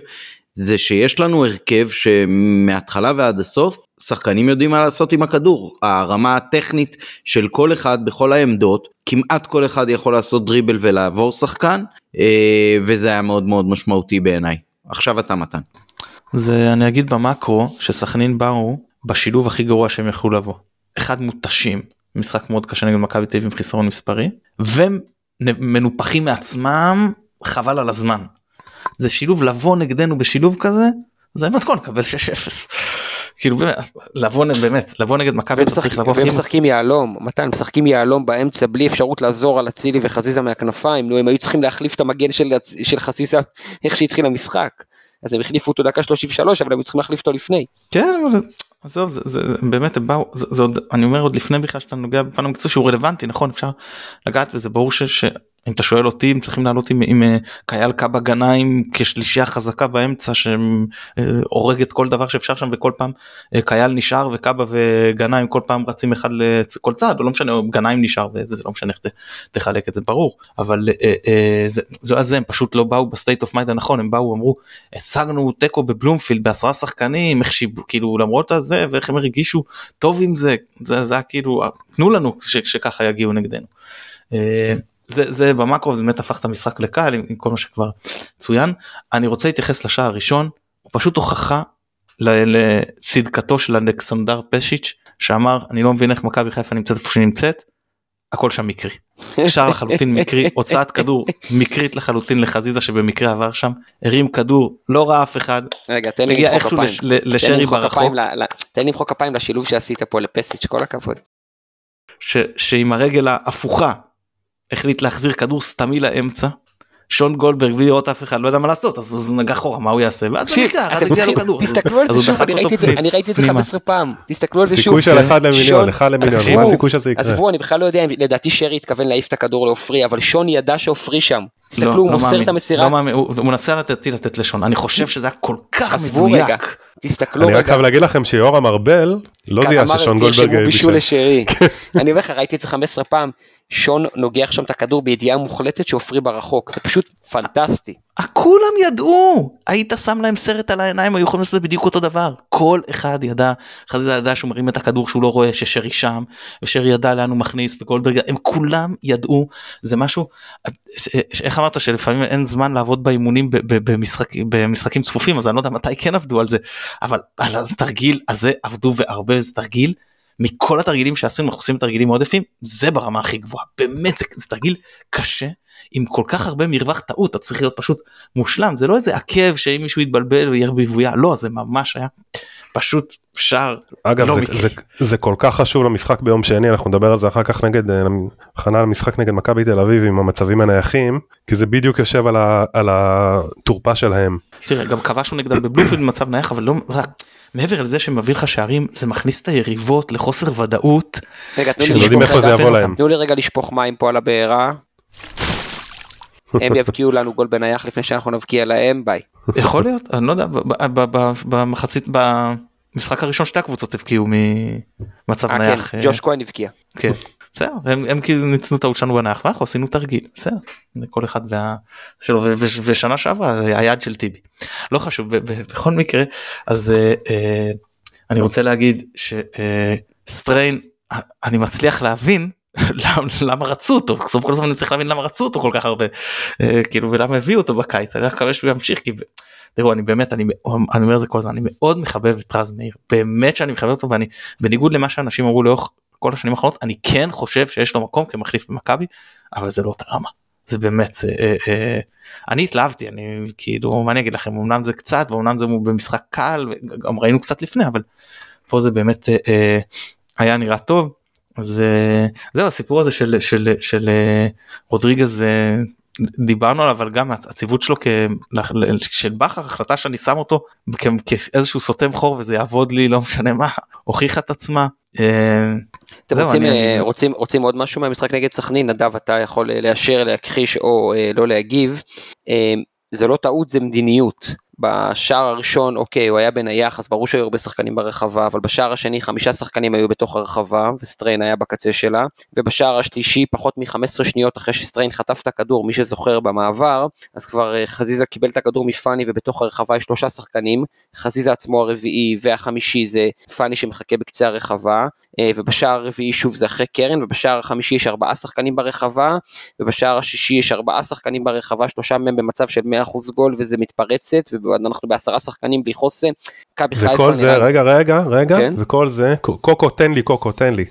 זה שיש לנו הרכב שמההתחלה ועד הסוף שחקנים יודעים מה לעשות עם הכדור הרמה הטכנית של כל אחד בכל העמדות כמעט כל אחד יכול לעשות דריבל ולעבור שחקן וזה היה מאוד מאוד משמעותי בעיניי עכשיו אתה מתן. זה אני אגיד במקרו שסכנין באו בשילוב הכי גרוע שהם יכלו לבוא. אחד מותשים משחק מאוד קשה נגד מכבי תל אביב עם חיסרון מספרי ומנופחים מעצמם חבל על הזמן. זה שילוב לבוא נגדנו בשילוב כזה זה מתכון לקבל 6-0. כאילו באמת לבוא באמת לבוא נגד מכבי אתה צריך לבוא והם משחקים יהלום, מתן, משחקים יהלום באמצע בלי אפשרות לעזור על אצילי וחזיזה מהכנפיים, נו הם היו צריכים להחליף את המגן של, של חזיזה (laughs) איך שהתחיל המשחק. אז הם החליפו אותו דקה 33 אבל הם צריכים להחליף אותו לפני. כן אבל עזוב זה, זה, זה באמת באו זה, זה עוד אני אומר עוד לפני בכלל שאתה נוגע בפן המקצוע שהוא רלוונטי נכון אפשר לגעת בזה ברור ש, אם אתה שואל אותי אם צריכים לעלות עם, עם אה, קייל קאבה גנאים כשלישייה חזקה באמצע שהורגת כל דבר שאפשר שם וכל פעם אה, קייל נשאר וקאבה וגנאים כל פעם רצים אחד לכל צד או לא משנה גנאים נשאר וזה זה לא משנה איך תחלק את זה ברור אבל אה, אה, זה, זה זה הם פשוט לא באו ב state of mind הנכון הם באו אמרו השגנו תיקו בבלומפילד בעשרה שחקנים איך שיב, כאילו למרות הזה ואיך הם הרגישו טוב עם זה זה, זה היה כאילו תנו לנו ש, שככה יגיעו נגדנו. זה, זה במאקרו זה באמת הפך את המשחק לקל עם, עם כל מה שכבר צוין. אני רוצה להתייחס לשער הראשון הוא פשוט הוכחה לצדקתו של אלכסנדר פשיץ' שאמר אני לא מבין איך מכבי חיפה נמצאת איפה שהיא נמצאת. הכל שם מקרי. שער לחלוטין מקרי (laughs) הוצאת כדור מקרית לחלוטין לחזיזה שבמקרה עבר שם הרים כדור לא ראה אף אחד רגע תן לי למחוא כפיים. לשרי ברחוב תן לי למחוא כפיים לשילוב שעשית פה לפסיץ' כל הכבוד. ש, שעם הרגל ההפוכה החליט להחזיר כדור סתמי לאמצע. שון גולדברג בלי לראות אף אחד לא יודע מה לעשות אז הוא נגח אחורה מה הוא יעשה ואז במקרה אתם אז הגיע לו כדור הוא- תסתכלו על זה הוא שוב, אני ראיתי את זה- פנימה. אני ראיתי את זה פנימה. 15 פעם, תסתכלו על זה שוב. סיכוי של זה- אחד למיליון שון- אחד למיליון עזבו, מה הסיכוי שזה יקרה. עזבו אני בכלל לא יודע אם לדעתי שרי התכוון להעיף את הכדור לעופרי אבל שון ידע שעופרי שם. תסתכלו לא, הוא לא מוסר את המסירה. לא מאמין, הוא הוא מנסה לתת לתת לשון אני חושב שזה היה כל כך רגע, מדויק. תסתכלו אני רק רגע. חייב להגיד לכם שיורם ארבל לא זיהה ששון גולדברג. לשרי. אני אומר לך ראיתי את זה 15 פעם. שון נוגח שם את הכדור בידיעה מוחלטת שעופרי ברחוק. זה פשוט פנטסטי. כולם ידעו! היית שם להם סרט על העיניים היו יכולים לעשות את זה בדיוק אותו דבר. כל אחד ידע חזיזה ידע שהוא מרים את הכדור שהוא לא רואה ששרי שם ושרי ידע לאן הוא מכניס וגולדברג הם כולם ידעו. זה משהו איך אמרת שלפעמים אין זמן לעבוד באימונים במשחקים צפופים אז אני לא יודע מתי כן עבדו על זה אבל על התרגיל הזה עבדו והרבה זה תרגיל מכל התרגילים שעשינו אנחנו עושים תרגילים עודפים זה ברמה הכי גבוהה באמת זה, זה תרגיל קשה עם כל כך הרבה מרווח טעות אתה צריך להיות פשוט מושלם זה לא איזה עקב שאם מישהו יתבלבל הוא יהיה בבויה לא זה ממש היה פשוט שער אגב לא זה-. זה- זה כל כך חשוב למשחק ביום שני אנחנו נדבר על זה אחר כך נגד אה, הכנה למשחק נגד מכבי תל אביב עם המצבים הנייחים כי זה בדיוק יושב על ה- על התורפה שלהם. תראה גם כבשנו נגדם בבלומפילד במצב נייח אבל לא רק מעבר לזה שמביא לך שערים זה מכניס את היריבות לחוסר ודאות רגע תנו לי לשפוך רגע-. תנו לי רגע לשפוך מים פה על הבארה. הם יבקיעו לנו גול בנייח לפני שאנחנו נבקיע להם ביי. יכול להיות אני לא יודע במחצית במשחק הראשון שתי הקבוצות הבקיעו ממצב אה נייח. כן אה, ג'וש כהן הבקיע. כן, בסדר, הם, הם כאילו ניצלו טעות שלנו בנייח ואנחנו עשינו תרגיל, בסדר, כל אחד וה... שלו, ו- ו- ושנה שעברה היד של טיבי. לא חשוב, ב- ב- בכל מקרה, אז אה, אה, אני רוצה להגיד שסטריין, אני מצליח להבין (laughs) למה, למה רצו אותו, בסוף כל הזמן אני צריך להבין למה רצו אותו כל כך הרבה, אה, כאילו ולמה הביאו אותו בקיץ, אני מקווה שהוא ימשיך, כי תראו אני באמת אני, אני אומר את זה כל הזמן אני מאוד מחבב את רז מאיר. באמת שאני מחבב אותו ואני בניגוד למה שאנשים אמרו לאורך כל השנים האחרונות אני כן חושב שיש לו מקום כמחליף במכבי אבל זה לא אותה רמה זה באמת זה, אה, אה, אני התלהבתי אני כאילו מה אני אגיד לכם אמנם זה קצת ואומנם זה במשחק קל וגם ראינו קצת לפני אבל פה זה באמת אה, אה, היה נראה טוב. אז אה, זהו הסיפור הזה של של של אה, רודריגז אה, דיברנו עליו אבל גם הציוות שלו כ- של בכר החלטה שאני שם אותו כ- כאיזשהו סותם חור וזה יעבוד לי לא משנה מה הוכיחה את עצמה. אה, אתם רוצים, אני- אה, אני- רוצים, רוצים עוד משהו מהמשחק נגד סכנין? נדב, אתה יכול אה, לאשר, להכחיש או לא להגיב. זה לא טעות, זה מדיניות. בשער הראשון, אוקיי, הוא היה בנייח, אז ברור שהיו הרבה שחקנים ברחבה, אבל בשער השני חמישה שחקנים היו בתוך הרחבה, וסטריין היה בקצה שלה, ובשער השלישי, פחות מ-15 שניות אחרי שסטריין חטף את הכדור, מי שזוכר במעבר, אז כבר אה, חזיזה קיבל את הכדור מפאני, ובתוך הרחבה יש שלושה שחקנים, חזיזה עצמו הרביעי והחמישי זה פאני שמחכה בקצה הרחבה, אה, ובשער הרביעי שוב זה אחרי קרן, ובשער החמישי יש ארבעה שחקנים ברחבה, ובשער השישי יש ארבעה שחקנים ברחבה, שלושה מהם במצב של 100% גול וזה מתפרצת, וב- אנחנו בעשרה שחקנים בלי חוסן, וכל זה, רגע, רגע, רגע, כן? וכל זה, קוקו, תן לי, קוקו, תן לי.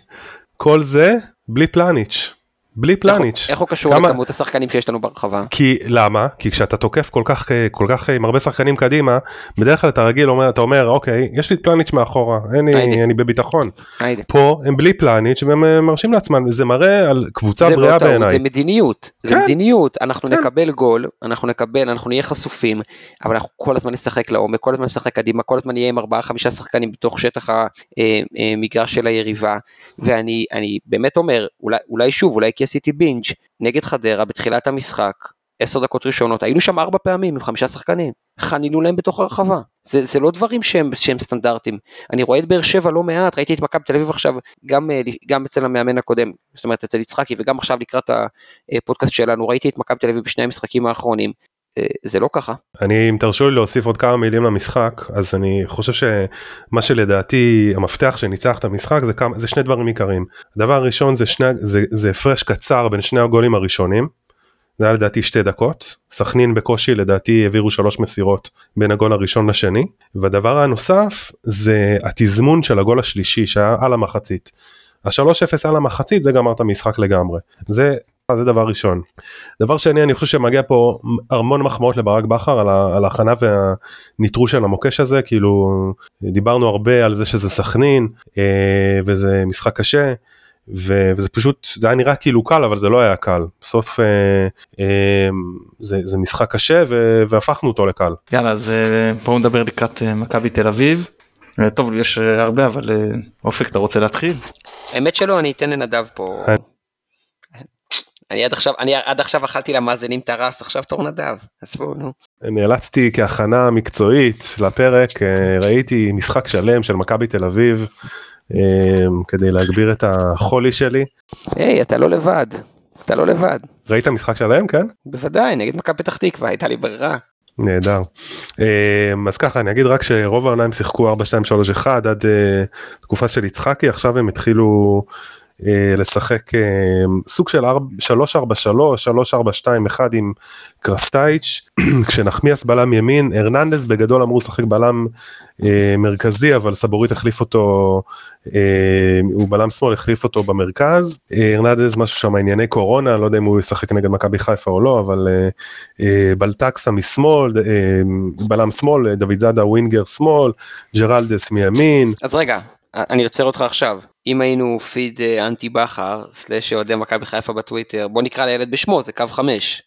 כל זה בלי פלניץ'. בלי איך פלניץ'. איך הוא קשור כמה- לכמות השחקנים שיש לנו ברחבה? כי למה? כי כשאתה תוקף כל כך כל כך עם הרבה שחקנים קדימה, בדרך כלל אתה רגיל אומר, אתה אומר אוקיי, יש לי את פלניץ' מאחורה, אין. לי, אני בביטחון. היידה. פה הם בלי פלניץ' והם אה, מרשים לעצמם, זה מראה על קבוצה זה בריאה לא בעיניי. זה מדיניות, זה כן. מדיניות, אנחנו כן. נקבל גול, אנחנו נקבל, אנחנו נהיה חשופים, אבל אנחנו כל הזמן נשחק לעומק, כל הזמן נשחק קדימה, כל הזמן נהיה עם ארבעה חמישה שחקנים בתוך שטח המגרש של היריבה, ואני אני באמת אומר, אולי, אולי שוב, אולי כי עשיתי בינג' נגד חדרה בתחילת המשחק, עשר דקות ראשונות, היינו שם ארבע פעמים עם חמישה שחקנים, חנינו להם בתוך הרחבה, זה, זה לא דברים שהם, שהם סטנדרטים, אני רואה את באר שבע לא מעט, ראיתי את מכבי תל אביב עכשיו, גם, אה, גם אצל המאמן הקודם, זאת אומרת אצל יצחקי וגם עכשיו לקראת הפודקאסט שלנו, ראיתי את מכבי תל אביב בשני המשחקים האחרונים, זה לא ככה, אני, אם תרשו לי להוסיף עוד כמה מילים למשחק, אז אני חושב שמה שלדעתי המפתח שניצח את המשחק זה, כמה, זה שני דברים עיקריים. הדבר הראשון זה, שני, זה, זה הפרש קצר בין שני הגולים הראשונים. זה היה לדעתי שתי דקות, סכנין בקושי לדעתי העבירו שלוש מסירות בין הגול הראשון לשני, והדבר הנוסף זה התזמון של הגול השלישי שהיה על המחצית. ה-3-0 על המחצית זה גמר את המשחק לגמרי, זה, זה דבר ראשון. דבר שני אני חושב שמגיע פה המון מחמאות לברק בכר על, ההכנה והניטרוש של המוקש הזה, כאילו דיברנו הרבה על זה שזה סכנין אה, וזה משחק קשה. ו- וזה פשוט זה היה נראה כאילו קל אבל זה לא היה קל בסוף אה, אה, זה, זה משחק קשה ו- והפכנו אותו לקל. יאללה אז אה, בואו נדבר לקראת אה, מכבי תל אביב. אה, טוב יש אה, הרבה אבל אה, אופק אתה רוצה להתחיל? האמת שלא, אני אתן לנדב פה, אה. אני עד עכשיו, אני עד עכשיו אכלתי למאזינים טרס, עכשיו תור נדב, אז בואו נו. נאלצתי כהכנה מקצועית לפרק אה, ראיתי משחק שלם של מכבי תל אביב אה, כדי להגביר את החולי שלי. היי, אתה לא לבד, אתה לא לבד. ראית משחק שלם כן? בוודאי, נגד מכבי פתח תקווה, הייתה לי ברירה. נהדר. אה, אז ככה אני אגיד רק שרוב העונה הם שיחקו 4 2 3 1 עד תקופה של יצחקי עכשיו הם התחילו לשחק אה, סוג של 3 4 3 3 4 2 1 עם קרפטייץ' (clears throat) כשנחמיאס בלם ימין הרננדז בגדול אמרו לשחק בלם אה, מרכזי אבל סבורית החליף אותו אה, הוא בלם שמאל החליף אותו במרכז. אה, הרננדז משהו שם ענייני קורונה לא יודע אם הוא ישחק נגד מכבי חיפה או לא אבל אה, אה, בלטקסה משמאל אה, בלם שמאל דוד זאדה ווינגר שמאל ג'רלדס מימין. אז רגע, אני עוצר אותך עכשיו. אם היינו פיד אנטי בכר, slash אוהדי מכבי חיפה בטוויטר, בוא נקרא לילד בשמו, זה קו חמש.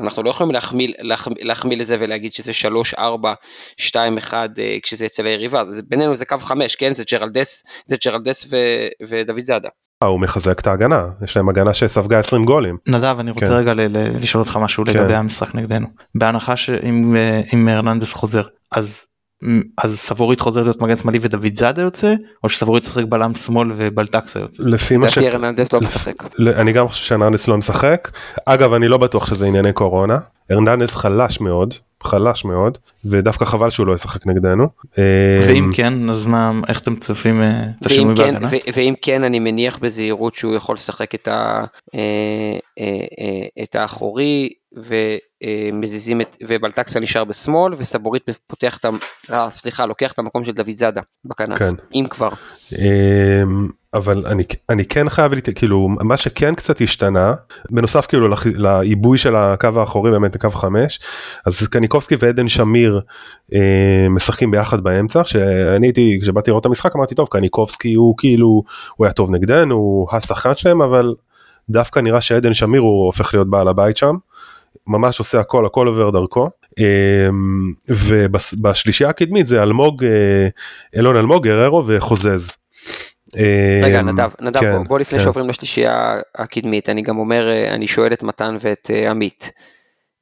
אנחנו לא יכולים להחמיא, להחמיא, להחמיא לזה ולהגיד שזה 3, 4, 2, 1 אה, כשזה אצל היריבה, זה, בינינו זה קו 5, כן? זה ג'רלדס, זה ג'רלדס ו, ודוד זאדה. אה, הוא מחזק את ההגנה יש להם הגנה שספגה 20 גולים נדב אני רוצה כן. רגע ל- ל- לשאול אותך משהו כן. לגבי המשחק נגדנו בהנחה שאם אה, אם הרננדס חוזר אז אז סבורית חוזר להיות מגן שמאלי ודוד זאדה יוצא או שסבורית צריך בלם שמאל ובלטקסה יוצא. לפי מה ש... הרננדס לא משחק. אני גם חושב שהרננדס לא משחק אגב אני לא בטוח שזה ענייני קורונה הרננדס חלש מאוד חלש מאוד ודווקא חבל שהוא לא ישחק נגדנו. ואם אה, כן אז מה איך אתם צופים אה, את ואם השינוי כן, בהגנה? ואם כן, אני מניח בזהירות שהוא יכול לשחק את, ה, אה, את האחורי, ומזיזים את, ובלטקסה נשאר בשמאל, וסבורית פותח את, אה, סליחה, לוקח את המקום של דוד זאדה בכנף, כן. אם כבר. אמ, אבל אני אני כן חייב. כאילו מה שכן קצת השתנה בנוסף כאילו לעיבוי של הקו האחורי באמת לקו 5 אז קניקובסקי ועדן שמיר אה, משחקים ביחד באמצע שאני הייתי כשבאתי לראות את המשחק אמרתי טוב קניקובסקי הוא כאילו הוא היה טוב נגדנו הוא השחקן שלהם אבל דווקא נראה שעדן שמיר הוא הופך להיות בעל הבית שם. ממש עושה הכל הכל עובר דרכו אמ, ובשלישייה הקדמית זה אלמוג אה, אלון אלמוג גררו וחוזז. רגע, אמ, נדב, נדב, כן, בוא, בוא לפני כן. שעוברים לשלישייה הקדמית, אני גם אומר, אה, אני שואל את מתן ואת אה, עמית,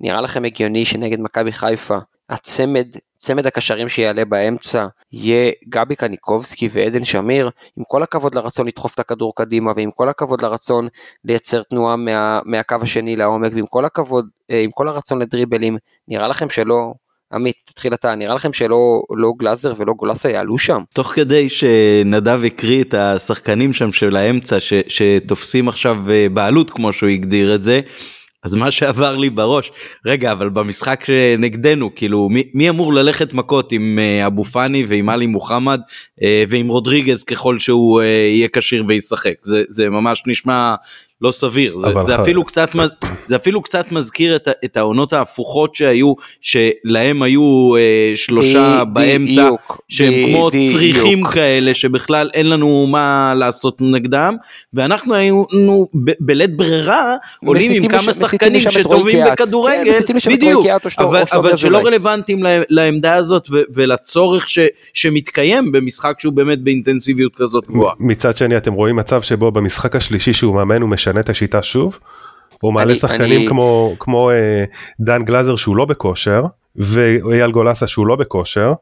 נראה לכם הגיוני שנגד מכבי חיפה, הצמד, צמד הקשרים שיעלה באמצע, יהיה גבי קניקובסקי ועדן שמיר, עם כל הכבוד לרצון לדחוף את הכדור קדימה, ועם כל הכבוד לרצון לייצר תנועה מה, מהקו השני לעומק, ועם כל הכבוד, אה, עם כל הרצון לדריבלים, נראה לכם שלא, עמית, תתחיל אתה, נראה לכם שלא לא גלאזר ולא גולסה יעלו שם? תוך כדי שנדב הקריא את השחקנים שם של האמצע ש, שתופסים עכשיו אה, בעלות כמו שהוא הגדיר את זה, אז מה שעבר לי בראש, רגע, אבל במשחק נגדנו, כאילו, מי, מי אמור ללכת מכות עם אה, אבו פאני ועם עלי מוחמד אה, ועם רודריגז ככל שהוא אה, יהיה כשיר וישחק? זה, זה ממש נשמע לא סביר, זה, זה, אפילו קצת, מז, זה אפילו קצת מזכיר את, את העונות ההפוכות שהיו, שלהם היו אה, שלושה ב, באמצע, דיוק, שהם ב, כמו דיוק. צריכים כאלה, שבכלל אין לנו מה לעשות נגדם, ואנחנו היינו בלית ברירה עולים עם כמה שחקנים שטובים בכדורגל, כן, בדיוק, אבל, אבל שלא רלוונטיים לעמדה הזאת ולצורך ש, שמתקיים במשחק שהוא באמת באינטנסיביות כזאת גבוהה. מצד שני אתם רואים מצב שבו במשחק השלישי שהוא מאמן הוא משנה את השיטה שוב. הוא מעלה שחקנים אני... כמו, כמו אה, דן גלאזר שהוא לא בכושר ואייל גולסה שהוא לא בכושר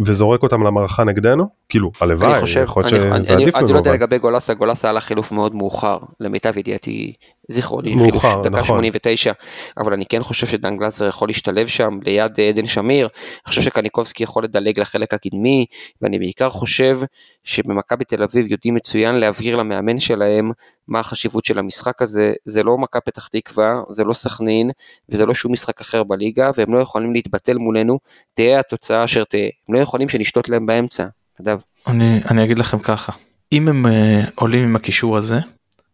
וזורק אותם למערכה נגדנו כאילו הלוואי יכול להיות שזה עדיף לנו. אני לא יודע לגבי גולסה גולסה עלה חילוף מאוד מאוחר למיטב ידיעתי זיכרוני מאוחר חילוף דקה נכון. 89 אבל אני כן חושב שדן גלאזר יכול להשתלב שם ליד אה, עדן שמיר אני חושב שקניקובסקי יכול לדלג לחלק הקדמי ואני בעיקר חושב שבמכבי תל אביב יודעים מצוין להבהיר למאמן שלהם מה החשיבות של המשחק הזה זה לא מכבי פתח תקווה זה לא סכנין וזה לא שום משחק אחר בליגה והם לא יכולים להתבטל מולנו תהיה התוצאה אשר תהיה הם לא יכולים שנשתות להם באמצע. נדב. אני, אני אגיד לכם ככה אם הם uh, עולים עם הקישור הזה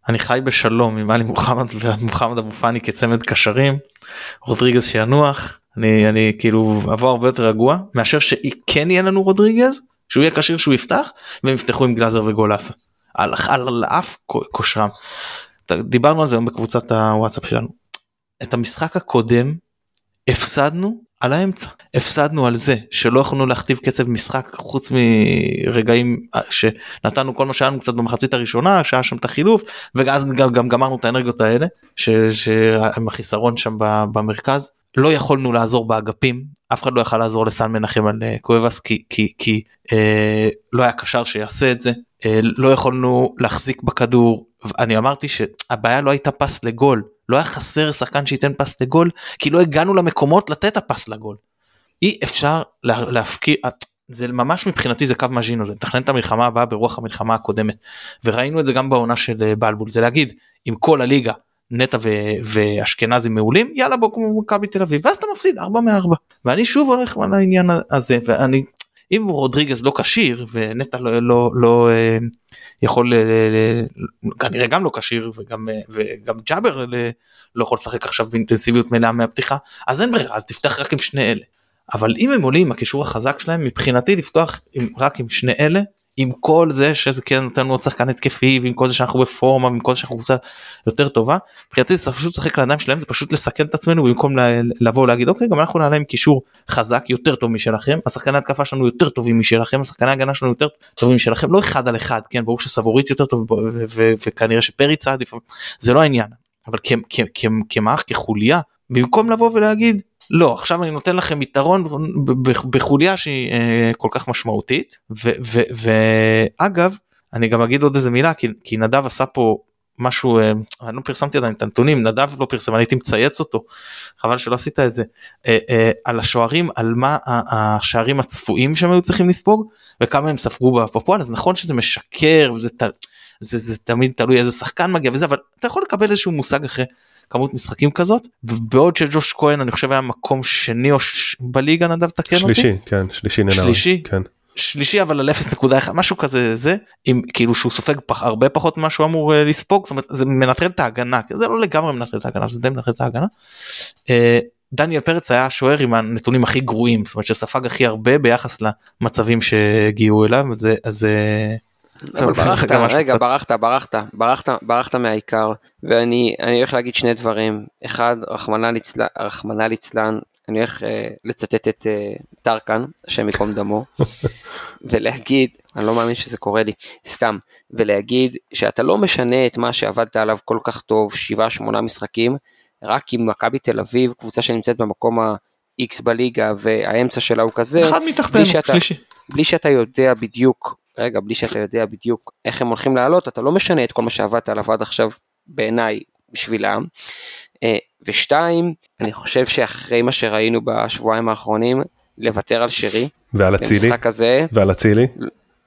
אני חי בשלום עם עלי מוחמד ומוחמד אבו פאני כצמד קשרים רודריגז שינוח אני אני כאילו אבוא הרבה יותר רגוע מאשר שכן יהיה לנו רודריגז שהוא יהיה כשיר שהוא יפתח והם יפתחו עם גלאזר וגולאסה על, על, על אף כושרם. דיברנו על זה היום בקבוצת הוואטסאפ שלנו. את המשחק הקודם הפסדנו על האמצע. הפסדנו על זה שלא יכולנו להכתיב קצב משחק חוץ מרגעים שנתנו כל מה שהיה לנו קצת במחצית הראשונה שהיה שם את החילוף ואז גם, גם גמרנו את האנרגיות האלה שהם החיסרון שם במרכז. לא יכולנו לעזור באגפים אף אחד לא יכל לעזור לסן מנחם על אה, קואבס כי, כי, כי אה, לא היה קשר שיעשה את זה. אה, לא יכולנו להחזיק בכדור. אני אמרתי שהבעיה לא הייתה פס לגול לא היה חסר שחקן שייתן פס לגול כי לא הגענו למקומות לתת הפס לגול. אי אפשר לה, להפקיר זה ממש מבחינתי זה קו מז'ינו זה לתכנן את המלחמה הבאה ברוח המלחמה הקודמת וראינו את זה גם בעונה של אה, בלבול זה להגיד עם כל הליגה נטע ואשכנזי מעולים יאללה בוא כמו מכבי תל אביב ואז אתה מפסיד 4 מ-4 ואני שוב הולך על העניין הזה ואני אם רודריגז לא כשיר ונטע לא, לא, לא אה, יכול אה, כנראה גם לא כשיר וגם אה, וגם ג'אבר לא יכול לשחק עכשיו באינטנסיביות מלאה מהפתיחה אז אין ברירה אז תפתח רק עם שני אלה. אבל אם הם עולים עם הקישור החזק שלהם מבחינתי לפתוח עם, רק עם שני אלה עם כל זה שזה כן נותן עוד שחקן התקפי ועם כל זה שאנחנו בפורמה ועם כל זה שאנחנו קבוצה יותר טובה מבחינתי זה פשוט לשחק לידיים שלהם זה פשוט לסכן את עצמנו במקום לבוא ולהגיד אוקיי גם אנחנו נעלה עם קישור חזק יותר טוב משלכם השחקני התקפה שלנו יותר טובים משלכם השחקני ההגנה שלנו יותר טובים משלכם לא אחד על אחד כן ברור שסבורית יותר טוב וכנראה שפריץ עדיף זה לא העניין. אבל כמערך כחוליה במקום לבוא ולהגיד לא עכשיו אני נותן לכם יתרון בחוליה שהיא אה, כל כך משמעותית ואגב אני גם אגיד עוד איזה מילה כי, כי נדב עשה פה משהו אה, אני לא פרסמתי עדיין את הנתונים נדב לא פרסם אני הייתי מצייץ אותו חבל שלא עשית את זה אה, אה, על השוערים על מה השערים הצפויים שהם היו צריכים לספוג וכמה הם ספגו בפועל אז נכון שזה משקר וזה זה, זה תמיד תלוי איזה שחקן מגיע וזה אבל אתה יכול לקבל איזשהו מושג אחרי כמות משחקים כזאת ובעוד שג'וש כהן אני חושב היה מקום שני או ש... בליגה נדב תקן אותי. שלישי כן שלישי ננר. שלישי כן. שלישי אבל על 0.1 משהו כזה זה עם כאילו שהוא סופג פח, הרבה פחות ממה שהוא אמור uh, לספוג זאת אומרת זה מנטרל את ההגנה זה לא לגמרי מנטרל את ההגנה זה די מנטרל את ההגנה. Uh, דניאל פרץ היה השוער עם הנתונים הכי גרועים זאת אומרת שספג הכי הרבה ביחס למצבים שהגיעו אליו זה אז. ברחת, רגע, ברחת, ברחת, ברחת, ברחת מהעיקר, ואני הולך להגיד שני דברים. אחד, רחמנא ליצלן, אני הולך uh, לצטט את uh, טרקן, השם ייקום דמו, (laughs) ולהגיד, אני לא מאמין שזה קורה לי, סתם, ולהגיד שאתה לא משנה את מה שעבדת עליו כל כך טוב, 7-8 משחקים, רק עם מכבי תל אביב, קבוצה שנמצאת במקום ה-X בליגה והאמצע שלה הוא כזה, אחד מתחתנו, שלישי. בלי שאתה יודע בדיוק רגע, בלי שאתה יודע בדיוק איך הם הולכים לעלות, אתה לא משנה את כל מה שעבדת עליו עד עכשיו בעיניי בשבילם. אה, ושתיים, אני חושב שאחרי מה שראינו בשבועיים האחרונים, לוותר על שרי. ועל אצילי. הזה. ועל אצילי.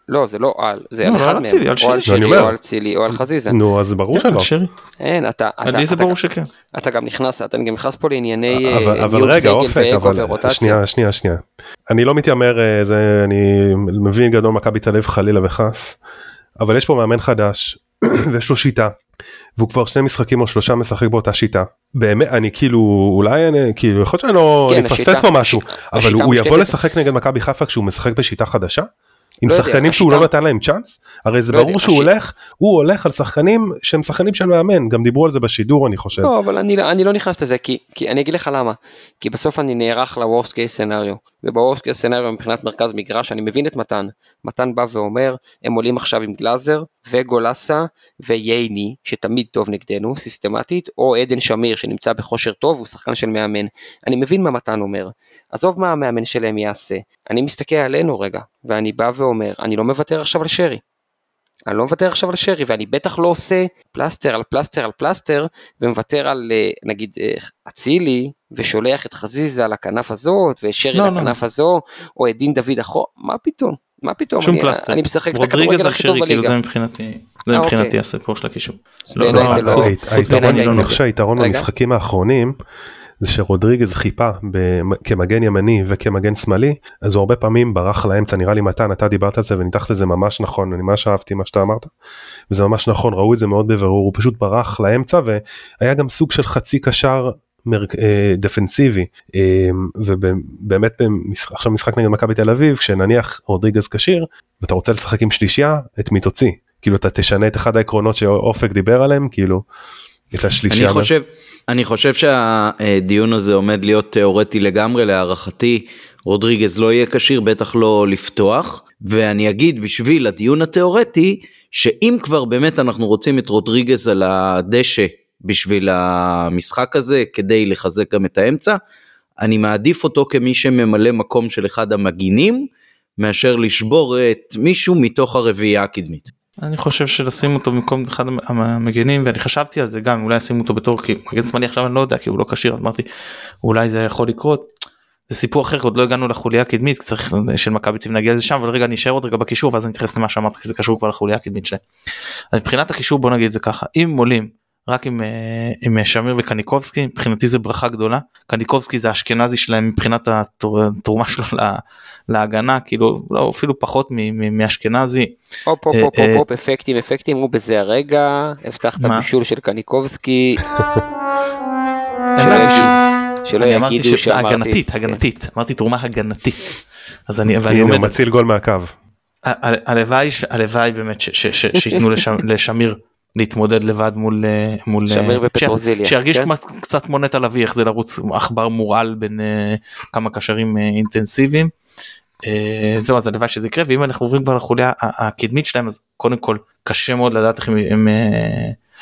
לא, זה לא על, זה לא, על לא אחד מהם, על או על אומר. או על צילי, או על חזיזה. נו אז ברור שלא. אין, אתה, אתה, לי זה אתה, ברור שכן. אתה גם נכנס, אתה גם נכנס פה לענייני אה, אבל, אבל ניהול רגע סגל אופק ואגו אבל ורוטציה. שנייה שנייה שנייה אני לא מתיימר אה, זה אני מבין גדול מכבי תל אביב חלילה וחס אבל יש פה מאמן חדש (clears throat) ויש לו שיטה והוא כבר שני משחקים או שלושה משחק באותה שיטה באמת אני כאילו אולי אני כאילו יכול להיות שאני לא כן, אני השיטה- פה משהו השיטה אבל הוא יבוא לשחק נגד מכבי חיפה כשהוא משחק בשיטה חדשה. עם לא יודע, שחקנים שהוא לא השיטה- נתן להם צ'אנס הרי זה לא יודע, ברור שהוא השיטה- הולך הוא הולך על שחקנים שהם שחקנים של מאמן גם דיברו על זה בשידור אני חושב. לא, אבל אני, לא- אני לא נכנס לזה, כי, כי אני אגיד לך למה. כי בסוף אני נערך ל-Worst case scenario, וב-Worst case scenario מבחינת מרכז מגרש, אני מבין את מתן. מתן בא ואומר, הם עולים עכשיו עם גלאזר, וגולסה, וייני, שתמיד טוב נגדנו, סיסטמטית, או עדן שמיר, שנמצא בכושר טוב, הוא שחקן של מאמן. אני מבין מה מתן אומר. עזוב מה המאמן שלהם יעשה. אני מסתכל עלינו רגע, ואני בא ואומר, אני לא מוותר עכשיו על שרי. אני לא מוותר עכשיו על שרי, ואני בטח לא עושה פלסטר על פלסטר על פלסטר, ומוותר על אה, נגיד אה, אצילי, ושולח את חזיזה לכנף הזאת, ושרי לא, לא. לכנף הזו, או את דין דוד אחורה, מה פתאום? מה פתאום? שום אני, פלסטר. אני משחק את רודריגז הכדורגל הכי טוב שרי, כאילו בליגה. זה מבחינתי, זה אה, מבחינתי אוקיי. הסיפור של הקישור. אז לא, בעיניי לא, זה לא- חוץ- היית- חוץ היתרון- מזה אני לא אני נוגע. חושב שהיתרון רגע. במשחקים האחרונים זה שרודריגז חיפה כמגן ימני וכמגן שמאלי אז הוא הרבה פעמים ברח לאמצע נראה לי מתן אתה דיברת על זה וניתחת את זה ממש נכון אני ממש אהבתי מה שאתה אמרת וזה ממש נכון ראו את זה מאוד בבירור הוא פשוט ברח לאמצע והיה גם סוג של חצי קשר. אה, דפנסיבי אה, ובאמת במשחק, עכשיו משחק נגד מכבי תל אביב כשנניח רודריגז כשיר ואתה רוצה לשחק עם שלישייה את מי תוציא כאילו אתה תשנה את אחד העקרונות שאופק דיבר עליהם כאילו את השלישייה. אני חושב, אני חושב שהדיון הזה עומד להיות תיאורטי לגמרי, להערכתי רודריגז לא יהיה כשיר, בטח לא לפתוח, ואני אגיד בשביל הדיון התיאורטי, שאם כבר באמת אנחנו רוצים את רודריגז על הדשא בשביל המשחק הזה, כדי לחזק גם את האמצע, אני מעדיף אותו כמי שממלא מקום של אחד המגינים, מאשר לשבור את מישהו מתוך הרביעייה הקדמית. אני חושב שלשים אותו במקום אחד המגנים ואני חשבתי על זה גם אולי ישימו אותו בתור כי מגן שמאלי עכשיו אני לא יודע כי הוא לא כשיר אמרתי אולי זה יכול לקרות. זה סיפור אחר עוד לא הגענו לחוליה הקדמית צריך של מכבי תל נגיע לזה שם אבל רגע אני אשאר עוד רגע בקישור ואז אני אתייחס למה שאמרת כי זה קשור כבר לחוליה הקדמית שלהם. מבחינת הקישור בוא נגיד את זה ככה אם עולים רק עם, אה, עם שמיר וקניקובסקי מבחינתי זה ברכה גדולה קניקובסקי זה האשכנזי שלהם מבחינת התרומה שלו לה- להגנה כאילו לא אפילו פחות מ- מ- מאשכנזי הופ הופ אה, הופ אה. הופ אפקטים אפקטים הוא בזה הרגע הבטחת? בישול של קניקובסקי שלא יגידו שאמרתי שהגנתית הגנתית אמרתי תרומה הגנתית אז אני ואני הנה הוא עומד מציל גול מהקו. הלוואי הלוואי באמת שייתנו (laughs) לשמיר להתמודד לבד מול אה, מול שמיר אה, ופטרוזיליה, ש- שירגיש כן? קצת כמו נטע לביא איך זה לרוץ עכבר מורעל בין אה, כמה קשרים אינטנסיביים. זהו אז הלוואי שזה יקרה ואם אנחנו עוברים כבר לחוליה הקדמית שלהם אז קודם כל קשה מאוד לדעת איך הם- הם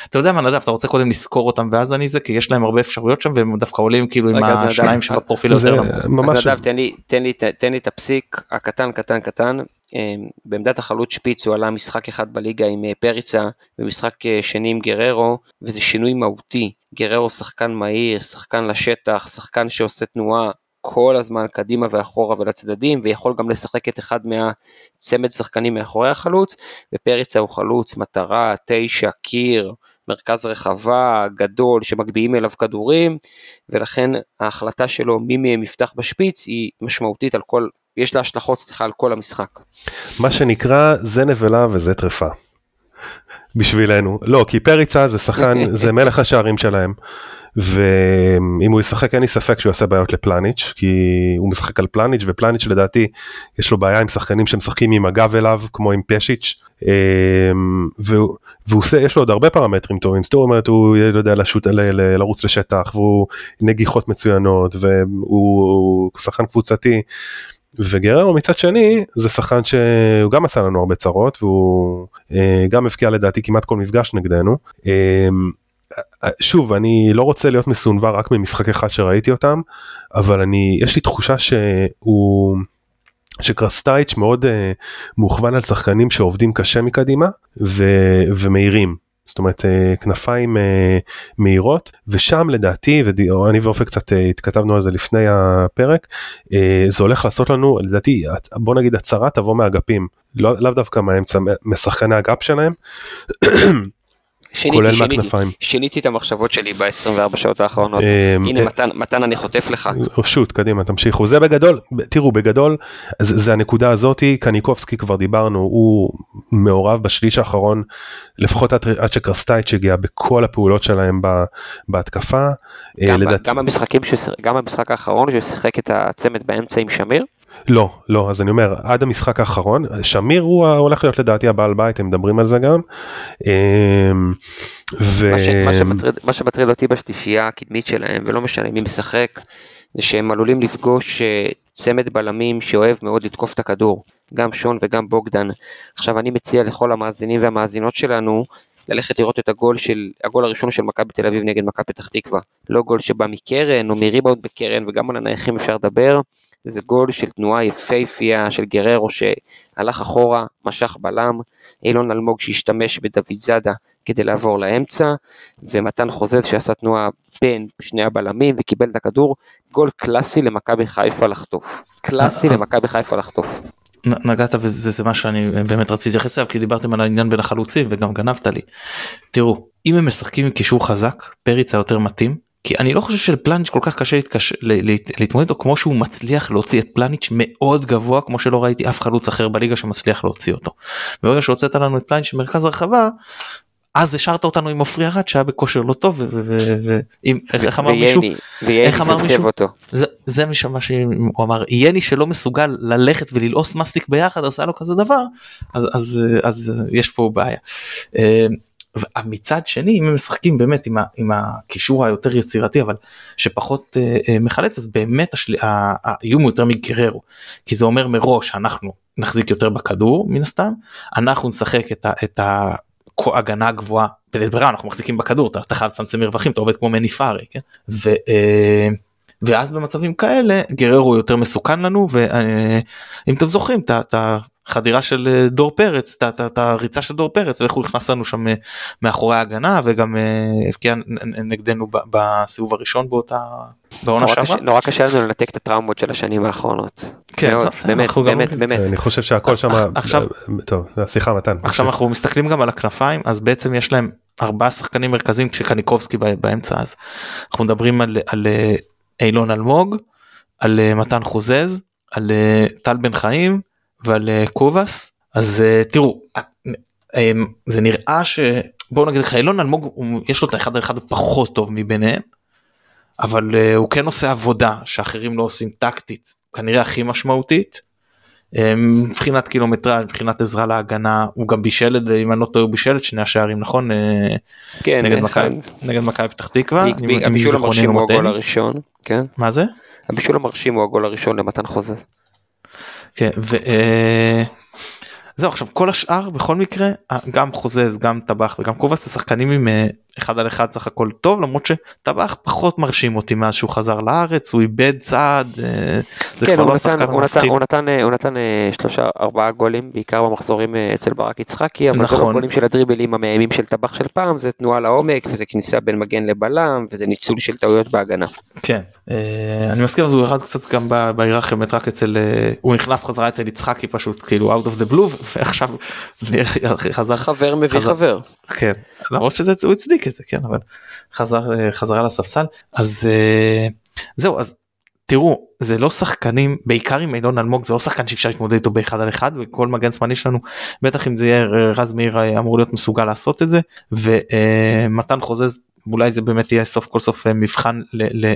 אתה יודע מה נדב אתה רוצה קודם לזכור אותם ואז אני זה כי יש להם הרבה אפשרויות שם והם דווקא עולים כאילו עם השניים שבפרופיל יותר נמוך. ממש אז נדב תן לי, תן, לי, תן לי את הפסיק הקטן קטן קטן. אה, בעמדת החלוץ שפיץ הוא עלה משחק אחד בליגה עם אה, פריצה ומשחק אה, שני עם גררו וזה שינוי מהותי. גררו שחקן מהיר, שחקן לשטח, שחקן שעושה תנועה כל הזמן קדימה ואחורה ולצדדים ויכול גם לשחק את אחד מהצמד שחקנים מאחורי החלוץ ופריצה הוא חלוץ מטרה, תשע, קיר, מרכז רחבה, גדול, שמגביהים אליו כדורים, ולכן ההחלטה שלו מי מהם יפתח בשפיץ היא משמעותית על כל, יש לה השלכות, סליחה, על כל המשחק. מה שנקרא זה נבלה וזה טרפה. בשבילנו. לא כי פריצה זה שחקן (laughs) זה מלך השערים שלהם. ואם הוא ישחק אין לי ספק שהוא יעשה בעיות לפלניץ' כי הוא משחק על פלניץ' ופלניץ' לדעתי יש לו בעיה עם שחקנים שמשחקים עם הגב אליו כמו עם פשיץ' אמ, והוא והוא עושה יש לו עוד הרבה פרמטרים טובים. זאת אומרת הוא לא יודע לשוט, ל, ל, לרוץ לשטח והוא נגיחות מצוינות והוא שחקן קבוצתי. וגררו מצד שני זה שחקן שהוא גם עשה לנו הרבה צרות והוא אה, גם הבקיע לדעתי כמעט כל מפגש נגדנו. אה, שוב אני לא רוצה להיות מסונבר רק ממשחק אחד שראיתי אותם אבל אני יש לי תחושה שהוא שקרסטייץ' מאוד uh, מוכוון על שחקנים שעובדים קשה מקדימה ו, ומהירים זאת אומרת אה, כנפיים אה, מהירות ושם לדעתי ואני ואופק קצת אה, התכתבנו על זה לפני הפרק זה הולך לעשות לנו לדעתי בוא נגיד הצהרה תבוא מהאגפים לא, לאו דווקא מהאמצע משחקני האגף שלהם שיניתי, כולל שיניתי, מהכנפיים. שיניתי את המחשבות שלי ב-24 שעות האחרונות. אמ, הנה אה, מתן, מתן אני חוטף לך. שוט, קדימה, תמשיכו. זה בגדול, תראו, בגדול, זה, זה הנקודה הזאתי, קניקובסקי כבר דיברנו, הוא מעורב בשליש האחרון, לפחות עד, עד שקרסטייץ' הגיע בכל הפעולות שלהם בהתקפה. אה, גם, לדעת... גם, המשחקים, גם המשחק האחרון ששיחק את הצמד באמצע עם שמיר, לא, לא, אז אני אומר, עד המשחק האחרון, שמיר הוא הולך להיות לדעתי הבעל בית, הם מדברים על זה גם. אמ, ו... מה, שמטריד אותי בשלישייה הקדמית שלהם, ולא משנה מי משחק, זה שהם עלולים לפגוש אה, צמד בלמים שאוהב מאוד לתקוף את הכדור, גם שון וגם בוגדן. עכשיו אני מציע לכל המאזינים והמאזינות שלנו, ללכת לראות את הגול של, הגול הראשון של מכבי תל אביב נגד מכבי פתח תקווה. לא גול שבא מקרן או מריבאונד בקרן, וגם על הנייחים אפשר לדבר. זה גול של תנועה יפייפייה של גררו שהלך אחורה, משך בלם, אילון אלמוג שהשתמש בדוד זאדה כדי לעבור לאמצע, ומתן חוזז שעשה תנועה בין שני הבלמים וקיבל את הכדור, גול קלאסי למכבי חיפה לחטוף. קלאסי למכבי חיפה לחטוף. נגעת וזה זה מה שאני באמת רציתי להתייחס אליו כי דיברתם על העניין בין החלוצים וגם גנבת לי. תראו אם הם משחקים עם קישור חזק פריץ היותר מתאים כי אני לא חושב שלפלניץ' כל כך קשה להתקש... להתמודד איתו כמו שהוא מצליח להוציא את פלניץ' מאוד גבוה כמו שלא ראיתי אף חלוץ אחר בליגה שמצליח להוציא אותו. ברגע שהוצאת לנו את פלניץ' במרכז הרחבה אז השארת אותנו עם עופרי ארד שהיה בכושר לא טוב ואם איך אמר מישהו איך אמר מישהו זה, זה מה שהוא אמר יני שלא מסוגל ללכת וללעוס מסטיק ביחד עושה לו כזה דבר אז אז אז יש פה בעיה. מצד שני אם הם משחקים באמת עם, ה, עם הקישור היותר יצירתי אבל שפחות אה, אה, מחלץ אז באמת השל... האיום הוא יותר מגררו כי זה אומר מראש אנחנו נחזיק יותר בכדור מן הסתם אנחנו נשחק את, ה, את ההגנה הגבוהה בלית ברירה אנחנו מחזיקים בכדור אתה, אתה חייב לצמצם מרווחים אתה עובד כמו מניפארי כן. ו, אה, ואז במצבים כאלה גררו יותר מסוכן לנו ואם אתם זוכרים את החדירה של אה, דור פרץ את הריצה של דור פרץ ואיך הוא נכנס לנו שם אה, מאחורי ההגנה וגם אה, הבקיע נגדנו בסיבוב הראשון באותה בעונה שעברה. נורא קשה לנו לנתק את הטראומות של השנים האחרונות. כן, באמת, באמת, באמת. אני חושב שהכל שם, עכשיו, טוב, סליחה מתן. עכשיו אנחנו מסתכלים גם על הכנפיים אז בעצם יש להם ארבעה שחקנים מרכזיים כשקניקובסקי באמצע אז אנחנו מדברים על אילון אלמוג, על אה, מתן חוזז, על אה, טל בן חיים ועל אה, קובאס. אז תראו, זה נראה ש... בואו נגיד לך, אילון אלמוג יש לו את האחד על אחד הפחות טוב מביניהם, אבל הוא כן עושה עבודה שאחרים לא עושים טקטית, כנראה הכי משמעותית. מבחינת קילומטראז' מבחינת עזרה להגנה הוא גם בישל את אם אני לא טועה הוא בישל את שני השערים נכון כן, נגד מכבי פתח תקווה. הבישול המרשים הוא הגול הראשון כן מה זה? הבישול המרשים הוא הגול הראשון למתן חוזז. כן, ו... זהו עכשיו כל השאר בכל מקרה גם חוזז גם טבח וגם קובס שחקנים עם אה, אחד על אחד סך הכל טוב למרות שטבח פחות מרשים אותי מאז שהוא חזר לארץ הוא איבד צעד. אה, זה כן, כבר לא שחקן הוא נתן, הוא נתן, הוא נתן אה, שלושה ארבעה גולים בעיקר במחזורים אצל ברק יצחקי אבל נכון. זה לא גולים של הדריבלים המאיימים של טבח של פעם זה תנועה לעומק וזה כניסה בין מגן לבלם וזה ניצול של טעויות בהגנה. כן אני מסכים אז הוא ירד קצת גם בהיררכיה באמת רק אצל הוא נכנס חזרה אצל יצחקי פשוט כאילו out of the blue (laughs) ועכשיו חזר חבר מביא חבר כן למרות שזה הוא הצדיק את זה כן אבל חזר חזרה לספסל. אז אה, זהו אז תראו זה לא שחקנים בעיקר עם אילון אלמוג זה לא שחקן שאפשר להתמודד איתו באחד על אחד וכל מגן זמני שלנו בטח אם זה יהיה רז מאיר אה, אמור להיות מסוגל לעשות את זה ומתן חוזז אולי זה באמת יהיה סוף כל סוף אה, מבחן ל, ל,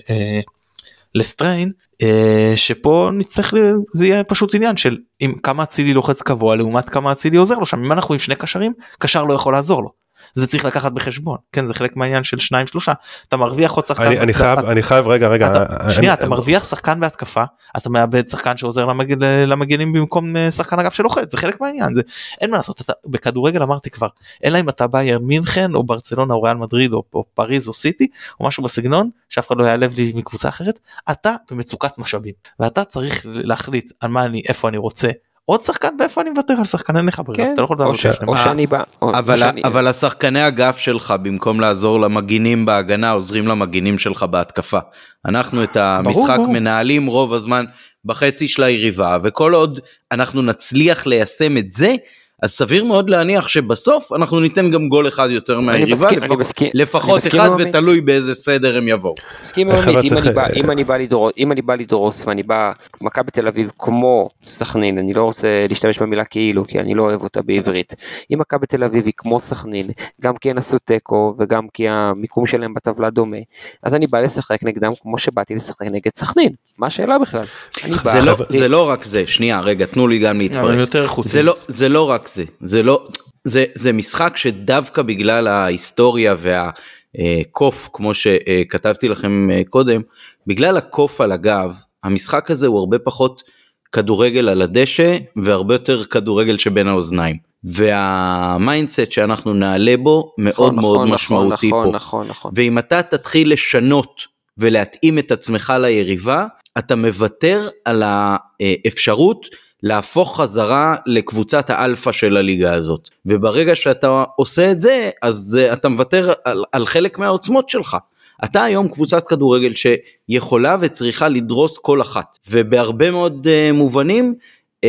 לסטריין אה, שפה נצטרך זה יהיה פשוט עניין של אם כמה אצילי לוחץ קבוע לעומת כמה אצילי עוזר לו שם. אם אנחנו עם שני קשרים קשר לא יכול לעזור לו זה צריך לקחת בחשבון כן? זה חלק מהעניין של שניים שלושה. אתה מרוויח עוד שחקן אני, אני חייב אני חייב רגע רגע אתה, שנייה אני, אתה מרוויח שחקן בהתקפה אתה מאבד שחקן שעוזר למג, למגנים במקום אה, שחקן אגף שלוחץ זה חלק מהעניין זה אין מה לעשות. אתה בכדורגל אמרתי כבר אלא אם אתה בייר מינכן או ברצלונה או ריאל מדריד או, או פריז או סיטי או משהו בסגנון שאף אחד לא יעלב לי מקבוצה אחרת אתה במצוקת משאבים. ואתה צריך להחליט על מה אני איפה אני רוצה עוד שחקן ואיפה אני מוותר על שחקן אין לך ברירה כן, אתה לא יכול או לעבור ש- שני או. שאני בא, אבל, שאני- אבל השחקני אגף שלך במקום לעזור למגינים בהגנה עוזרים למגינים שלך בהתקפה. אנחנו את המשחק ברור. מנהלים רוב הזמן בחצי של היריבה וכל עוד אנחנו נצליח ליישם את זה אז סביר מאוד להניח שבסוף אנחנו ניתן גם גול אחד יותר מהיריבה מסכים- אני לפח- מסכים- אני לפחות אחד. ותלוי באיזה סדר הם יבואו. מסכים עם עמית, לדרוס, אם אני בא לדרוס ואני בא, מכבי תל אביב כמו סכנין, אני לא רוצה להשתמש במילה כאילו, כי אני לא אוהב אותה בעברית. אם מכבי תל אביב היא כמו סכנין, גם כי הן עשו תיקו וגם כי המיקום שלהם בטבלה דומה, אז אני בא לשחק נגדם כמו שבאתי לשחק נגד סכנין. מה השאלה בכלל? אני בא- זה לא, חבר'ה- זה לא רק זה, שנייה רגע תנו לי גם להתפרץ. זה לא, זה לא רק זה, זה לא, זה, זה משחק שדווקא בגלל ההיסטוריה והקוף, כמו שכתבתי לכם אה, קודם, בגלל הקוף על הגב, המשחק הזה הוא הרבה פחות כדורגל על הדשא והרבה יותר כדורגל שבין האוזניים. וה mindset שאנחנו נעלה בו מאוד נכון, מאוד נכון, משמעותי נכון, פה. נכון, נכון. ואם אתה תתחיל לשנות ולהתאים את עצמך ליריבה, אתה מוותר על האפשרות להפוך חזרה לקבוצת האלפא של הליגה הזאת. וברגע שאתה עושה את זה, אז אתה מוותר על, על חלק מהעוצמות שלך. אתה היום קבוצת כדורגל שיכולה וצריכה לדרוס כל אחת. ובהרבה מאוד uh, מובנים, uh,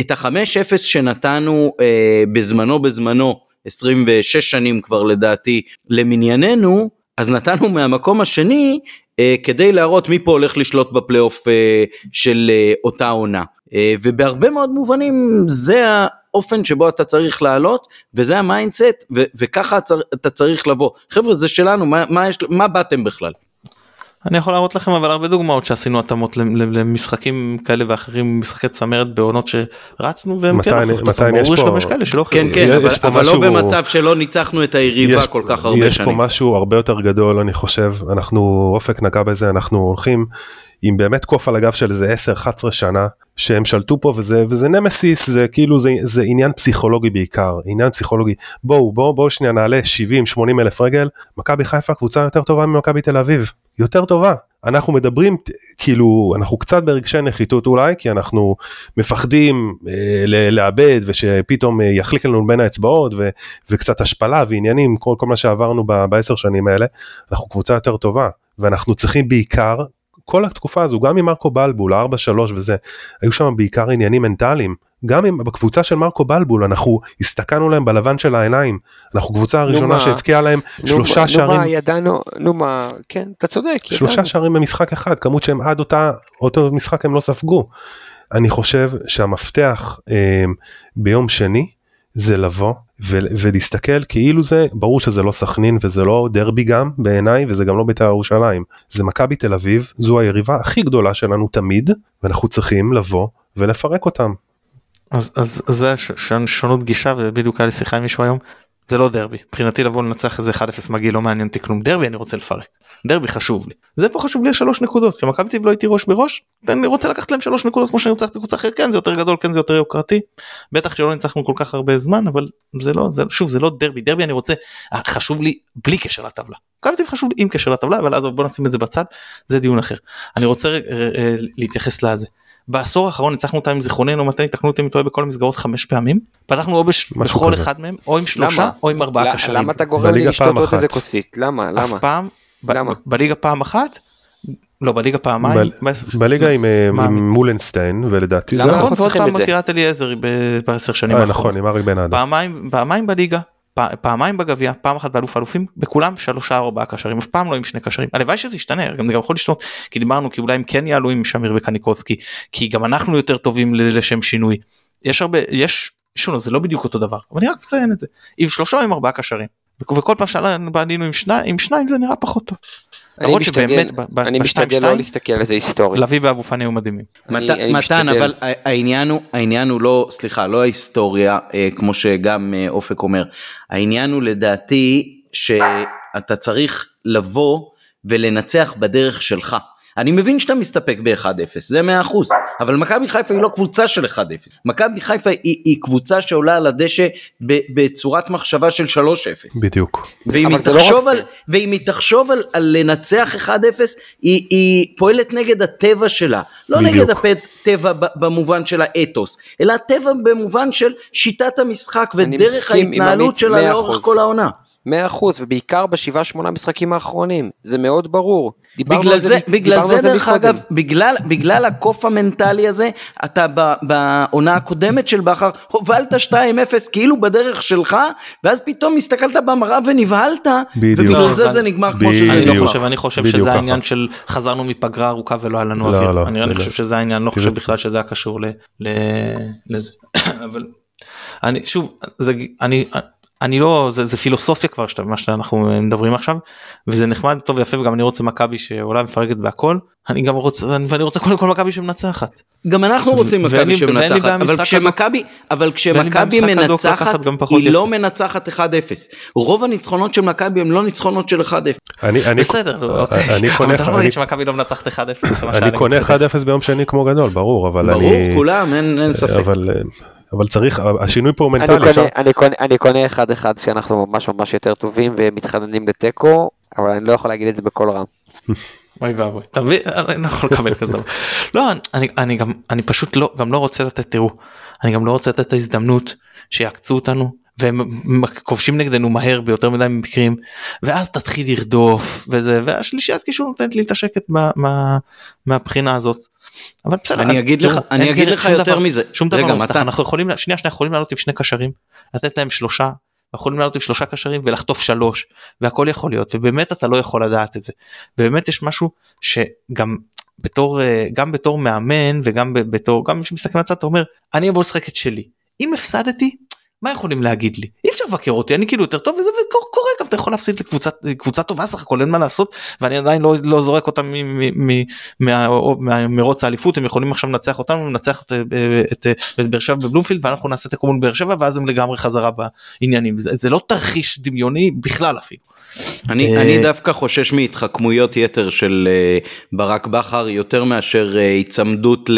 את החמש אפס שנתנו uh, בזמנו בזמנו, 26 שנים כבר לדעתי, למנייננו, אז נתנו מהמקום השני כדי להראות מי פה הולך לשלוט בפלייאוף אה, של אה, אותה עונה. אה, ובהרבה מאוד מובנים זה האופן שבו אתה צריך לעלות וזה ה mindset וככה אתה צריך לבוא. חבר'ה זה שלנו, מה, מה, יש, מה באתם בכלל? אני יכול להראות לכם אבל הרבה דוגמאות שעשינו התאמות ל- ל- למשחקים כאלה ואחרים משחקי צמרת בעונות שרצנו והם מתי כן הוכיחו את עצמם. מתי יש ברור שגם יש כאלה שלא כן. כן, יש אבל, אבל משהו- לא במצב שלא ניצחנו את היריבה יש- כל כך הרבה יש שנים. פה משהו הרבה יותר גדול אני חושב אנחנו אופק נגע בזה אנחנו הולכים עם באמת קוף על הגב של איזה 10-11 שנה שהם שלטו פה וזה וזה נמסיס זה כאילו זה, זה עניין פסיכולוגי בעיקר עניין פסיכולוגי. בואו בואו בואו שנייה נעלה 70-80 אלף רגל. מכבי חיפה קבוצה יותר טובה ממכבי תל אביב. יותר טובה. אנחנו מדברים כאילו אנחנו קצת ברגשי נחיתות אולי כי אנחנו מפחדים אה, לאבד ושפתאום אה, יחליק לנו בין האצבעות ו, וקצת השפלה ועניינים כל, כל מה שעברנו בעשר שנים האלה. אנחנו קבוצה יותר טובה ואנחנו צריכים בעיקר כל התקופה הזו גם עם מרקו בלבול 4-3 וזה היו שם בעיקר עניינים מנטליים גם עם בקבוצה של מרקו בלבול אנחנו הסתכלנו להם בלבן של העיניים אנחנו קבוצה הראשונה? שהבקיעה להם נו, שלושה נו שערים מה, ידענו, נו מה, כן, אתה צודק. שלושה ידענו. שערים במשחק אחד כמות שהם עד אותה אותו משחק הם לא ספגו. אני חושב שהמפתח אה, ביום שני זה לבוא ולהסתכל כאילו זה ברור שזה לא סכנין וזה לא דרבי גם בעיניי וזה גם לא בית"ר ירושלים זה מכבי תל אביב זו היריבה הכי גדולה שלנו תמיד ואנחנו צריכים לבוא ולפרק אותם. אז אז אז זה שונות גישה ובדיוק היה לי שיחה עם מישהו היום. זה לא דרבי. מבחינתי לבוא לנצח איזה 1-0 מגעיל לא מעניין אותי כלום. דרבי אני רוצה לפרק. דרבי חשוב לי. זה פה חשוב לי שלוש נקודות. כי מכבי תל אביב לא הייתי ראש בראש אני רוצה לקחת להם שלוש נקודות. כמו שאני רוצה לקחת קבוצה אחרת כן זה יותר גדול כן זה יותר יוקרתי. בטח שלא ניצחנו כל כך הרבה זמן אבל זה לא זה שוב זה לא דרבי. דרבי אני רוצה חשוב לי בלי קשר לטבלה. מכבי תל אביב חשוב לי עם קשר לטבלה אבל אז בוא נשים את זה בצד. זה דיון אחר. אני רוצה אה, אה, להתייחס לזה. בעשור האחרון ניצחנו אותם עם זיכרוננו מתי תקנו אותי אם טועה בכל המסגרות חמש פעמים פתחנו או בש... בכל כזה. אחד מהם או עם שלושה למה? או עם ארבעה קשרים. למה אתה גורם לי לשתות פעם עוד. איזה כוסית? למה? אף למה? פעם ב- למה? בליגה פעם אחת לא בליגה פעמיים בליגה עם, אה, מולנשטיין ולדעתי זה נכון ועוד פעם? בקריית אליעזר בעשר שנים אה, האחרונות. נכון עם אריק בן אדם. פעמיים פעמיים בליגה פעמיים בגביע פעם אחת באלוף האלופים בכולם שלושה ארבעה קשרים אף פעם לא עם שני קשרים. הלוואי שזה ישתנה גם זה גם יכול לשנות כי דיברנו כי אולי הם כן יעלו עם שמיר וקניקובסקי כי גם אנחנו יותר טובים לשם שינוי. יש הרבה יש שוב זה לא בדיוק אותו דבר אבל אני רק מציין את זה. עם שלושה עם ארבעה קשרים וכ- וכל פעם שבנינו עם שניים עם שניים זה נראה פחות טוב. אני למרות משתדל- שבאמת אני משתדל לא להסתכל על זה היסטורי. לביא ואבו פאני היו מדהימים. מתן. אבל העניין הוא העניין הוא לא סליחה לא ההיסטוריה אה, כמו שגם אה, אופק אומר העניין הוא לדעתי שאתה צריך לבוא ולנצח בדרך שלך אני מבין שאתה מסתפק ב-1-0, זה 100%, אבל מכבי חיפה היא לא קבוצה של 1-0. מכבי חיפה היא, היא קבוצה שעולה על הדשא ב, בצורת מחשבה של 3-0. בדיוק. ואם היא לא תחשוב זה. על, ואם היא תחשוב על, על לנצח 1-0, היא, היא פועלת נגד הטבע שלה. לא בדיוק. נגד הטבע במובן של האתוס, אלא הטבע במובן של שיטת המשחק ודרך ההתנהלות שלה לאורך. כל העונה. מאה אחוז, ובעיקר בשבעה שמונה משחקים האחרונים, זה מאוד ברור. בגלל זה, מ- בגלל זה על דרך. אגב, בגלל, בגלל הקוף המנטלי הזה, אתה ב- בעונה הקודמת של בכר, הובלת 2-0 כאילו בדרך שלך, ואז פתאום הסתכלת במראה ונבהלת, בדיוק. ובגלל לא, זה זה- זה נגמר כמו. שזה אני לא נגמר. חושב, אני חושב שזה ככה. העניין של חזרנו מפגרה ארוכה ולא היה לנו לא, אוויר. לא, אני אני לא. חושב שזה העניין, לא. חושב בכלל שזה היה קשור ל- ל- לזה. (coughs) אבל אני שוב, זה- אני אני לא, זה, זה פילוסופיה כבר שאתה, מה שאנחנו מדברים עכשיו, וזה נחמד, טוב ויפה, וגם אני רוצה מכבי שעולה מפרקת והכל, אני גם רוצה, ואני רוצה קודם כל מכבי שמנצחת. גם אנחנו רוצים מכבי שמנצחת, אבל כשמכבי, אבל כשמכבי מנצחת, לקחת גם פחות היא לא יפה. מנצחת 1-0. רוב הניצחונות של מכבי הם לא ניצחונות של 1-0. אני, אני, בסדר, אוקיי. אני קונה- אתה לא יכול אני- שמכבי לא מנצחת 1-0. זה מה שהיה אני נגד קונה חדרה. 1-0 ביום שני כמו גדול, ברור, אבל ברור, אני... כולם, אין אין ספק. אבל, אבל צריך, השינוי פה הוא אני מנטלי. עכשיו, אני קונה- אני קונה אחד אחד כשאנחנו ממש ממש יותר טובים ומתחננים לתיקו, אבל אני לא יכול להגיד את זה בקול רם. (laughs) אוי ואבוי, אתה מבין? אני לא יכול לקבל כזה דבר. (laughs) לא, אני, אני גם, אני פשוט לא, גם לא רוצה לתת, תראו, אני גם לא רוצה לתת את ההזדמנות שיעקצו אותנו והם כובשים נגדנו מהר ביותר מדי מקרים ואז תתחיל לרדוף וזה והשלישיית קישור נותנת לי את השקט מה, מה, מהבחינה הזאת. אבל בסדר, אני אגיד לך- אני אגיד לך יותר דבר- מזה. שום דבר לא מתן. אנחנו יכולים, שנייה שנייה יכולים לעלות עם שני קשרים, לתת להם שלושה, יכולים לעלות עם שלושה קשרים ולחטוף שלוש, והכל יכול להיות, ובאמת אתה לא יכול לדעת את זה. באמת יש משהו שגם בתור, אה, גם בתור מאמן וגם בתור, גם מי שמסתכל מהצד אתה אומר, אני אבוא לשחק את שלי. אם הפסדתי, מה יכולים להגיד לי? אי אפשר לבקר אותי, אני כאילו יותר טוב וזה וקורה גם אתה יכול להפסיד לקבוצה קבוצה טובה סך הכל אין מה לעשות ואני עדיין לא, לא זורק אותם מ- מ- מ- מה- מהמרוץ האליפות הם יכולים עכשיו לנצח אותנו לנצח את, את, את באר שבע בבלומפילד ואנחנו נעשה תיקו מול באר שבע ואז הם לגמרי חזרה בעניינים זה, זה לא תרחיש דמיוני בכלל אפילו. אני, אה, אני דווקא חושש מהתחכמויות יתר של אה, ברק בכר יותר מאשר אה, היצמדות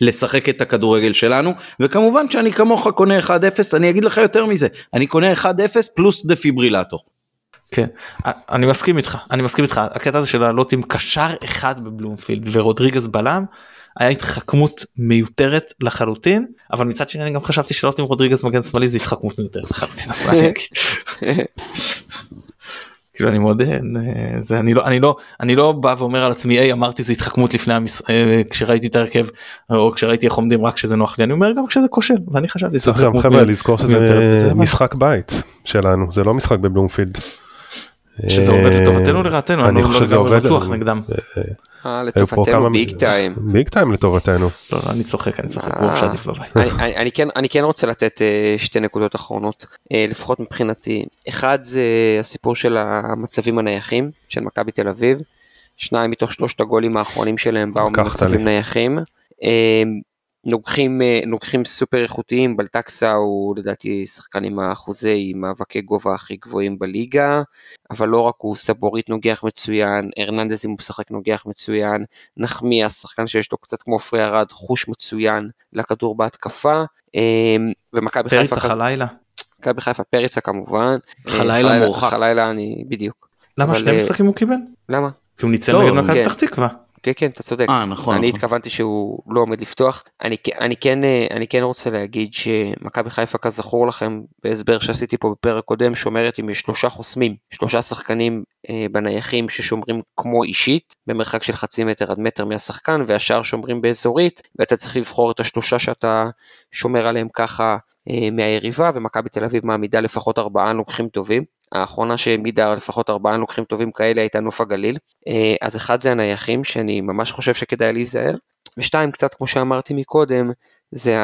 לשחק את הכדורגל שלנו וכמובן שאני כמוך קונה 1-0 אני אגיד לך יותר מזה אני קונה 1-0 פלוס דפיברילטור. כן, אני מסכים איתך, אני מסכים איתך, הקטע הזה של לעלות עם קשר אחד בבלומפילד ורודריגז בלם, היה התחכמות מיותרת לחלוטין, אבל מצד שני אני גם חשבתי שלעלות עם רודריגז מגן שמאלי זה התחכמות מיותרת לחלוטין, אז מה אני אגיד? (laughs) כאילו אני מודה, אה, זה אני לא, אני לא, אני לא בא ואומר על עצמי, היי אמרתי זה התחכמות לפני המס... אה, כשראיתי את ההרכב, או כשראיתי איך עומדים רק כשזה נוח לי, אני אומר גם כשזה כושל, ואני חשבתי שזה צריך גם התחכמות חבר'ה לזכור שזה משחק בית שלנו, זה לא משחק בבלומפילד. שזה אה, עובד לטובתנו לרעתנו, אני חושב לא שזה לגמרי עובד, בטוח נגדם. אה, היו פה לטובתנו ביג טיים. ביג טיים לטובתנו. לא, לא, אני צוחק, אני צוחק, אה. ברור שעדיף בבית. אני, אני, אני, כן, אני כן רוצה לתת אה, שתי נקודות אחרונות, אה, לפחות מבחינתי. אחד זה הסיפור של המצבים הנייחים של מכבי תל אביב. שניים מתוך שלושת הגולים האחרונים שלהם באו ממצבים. נייחים. נוגחים, אה, נוגחים סופר איכותיים, בלטקסה הוא לדעתי שחקן עם האחוזי מאבקי גובה הכי גבוהים בליגה, אבל לא רק הוא, סבורית נוגח מצוין, הרננדז אם הוא משחק נוגח מצוין, נחמיאס, שחקן שיש לו קצת כמו פרי ארד, חוש מצוין לכדור בהתקפה, אה, ומכבי חיפה, פריצה חלילה. מכבי חיפה פריצה כמובן, אה, חלילה מורחק. חלילה אני, בדיוק, למה אבל, שני משחקים הוא קיבל? למה? כי הוא ניצל לא, נגד מכבי כן. פתח תקווה. כן כן אתה צודק, אה נכון. אני נכון. התכוונתי שהוא לא עומד לפתוח. אני, אני, כן, אה, אני כן רוצה להגיד שמכבי חיפה כזכור לכם בהסבר שעשיתי פה בפרק קודם שומרת עם שלושה חוסמים, שלושה שחקנים אה, בנייחים ששומרים כמו אישית במרחק של חצי מטר עד מטר מהשחקן והשאר שומרים באזורית ואתה צריך לבחור את השלושה שאתה שומר עליהם ככה אה, מהיריבה ומכבי תל אביב מעמידה לפחות ארבעה לוקחים טובים. האחרונה שהעמידה לפחות ארבעה לוקחים טובים כאלה הייתה נוף הגליל. אה, אז אחד זה הנייחים שאני ממש חושב שכדאי להיזהר, ושתיים קצת כמו שאמרתי מקודם זה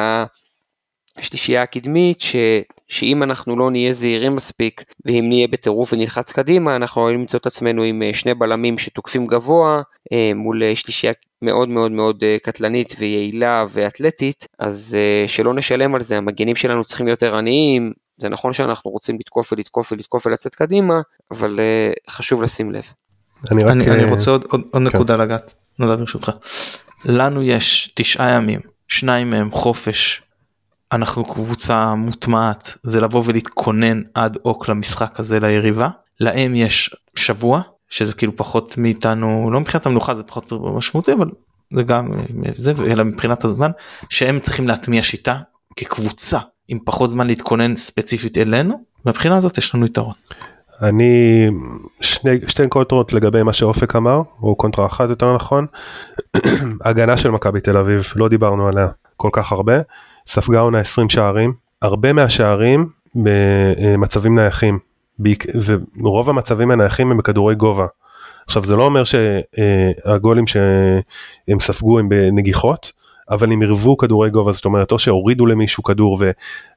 השלישייה הקדמית ש, שאם אנחנו לא נהיה זהירים מספיק ואם נהיה בטירוף ונלחץ קדימה אנחנו יכולים למצוא את עצמנו עם אה, שני בלמים שתוקפים גבוה אה, מול שלישייה מאוד מאוד מאוד קטלנית ויעילה ואתלטית אז שלא נשלם על זה המגנים שלנו צריכים להיות ערניים זה נכון שאנחנו רוצים לתקוף ולתקוף ולתקוף ולצאת קדימה אבל אה, חשוב לשים לב. אני רק... אני אני אה, רוצה עוד עוד- עוד כן. נקודה לגעת. נדב ברשותך. לנו יש תשעה ימים, שניים מהם חופש. אנחנו קבוצה מוטמעת, זה לבוא ולהתכונן עד אוק למשחק הזה ליריבה. להם יש שבוע, שזה כאילו פחות מאיתנו, לא מבחינת המנוחה זה פחות משמעותי, אבל זה גם זה, אלא מבחינת הזמן, שהם צריכים להטמיע שיטה כקבוצה עם פחות זמן להתכונן ספציפית אלינו, מבחינה הזאת יש לנו יתרון. אני שני, שתי קונטרות לגבי מה שאופק אמר, או קונטרה אחת יותר נכון. (clears throat) הגנה של מכבי תל אביב, לא דיברנו עליה כל כך הרבה. ספגה עונה 20 שערים, הרבה מהשערים במצבים נייחים, ורוב המצבים הנייחים הם בכדורי גובה. עכשיו זה לא אומר שהגולים שהם ספגו הם בנגיחות, אבל הם עירבו כדורי גובה, זאת אומרת או שהורידו למישהו כדור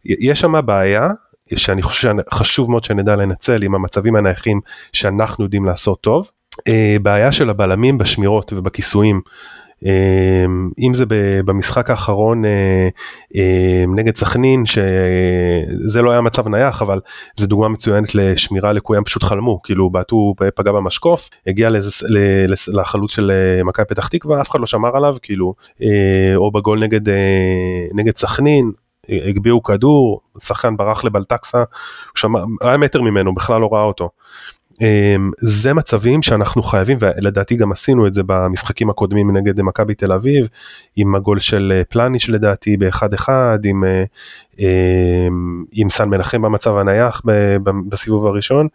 ויש שם בעיה שאני חושב שחשוב מאוד שנדע לנצל עם המצבים הנייחים שאנחנו יודעים לעשות טוב. אה, בעיה של הבלמים בשמירות ובכיסויים. אה, אם זה במשחק האחרון אה, נגד סכנין שזה לא היה מצב נייח אבל זה דוגמה מצוינת לשמירה לקויה הם פשוט חלמו כאילו בעטו פגע במשקוף הגיע לחלוץ של מכבי פתח תקווה אף אחד לא שמר עליו כאילו או בגול נגד נגד סכנין הגביהו כדור, שחקן ברח לבלטקסה, שמע, היה מטר ממנו, בכלל לא ראה אותו. אמ, זה מצבים שאנחנו חייבים ולדעתי גם עשינו את זה במשחקים הקודמים נגד מכבי תל אביב עם הגול של אה, פלניש לדעתי באחד אחד עם, אה, אמ, עם סן מנחם במצב הנייח בסיבוב הראשון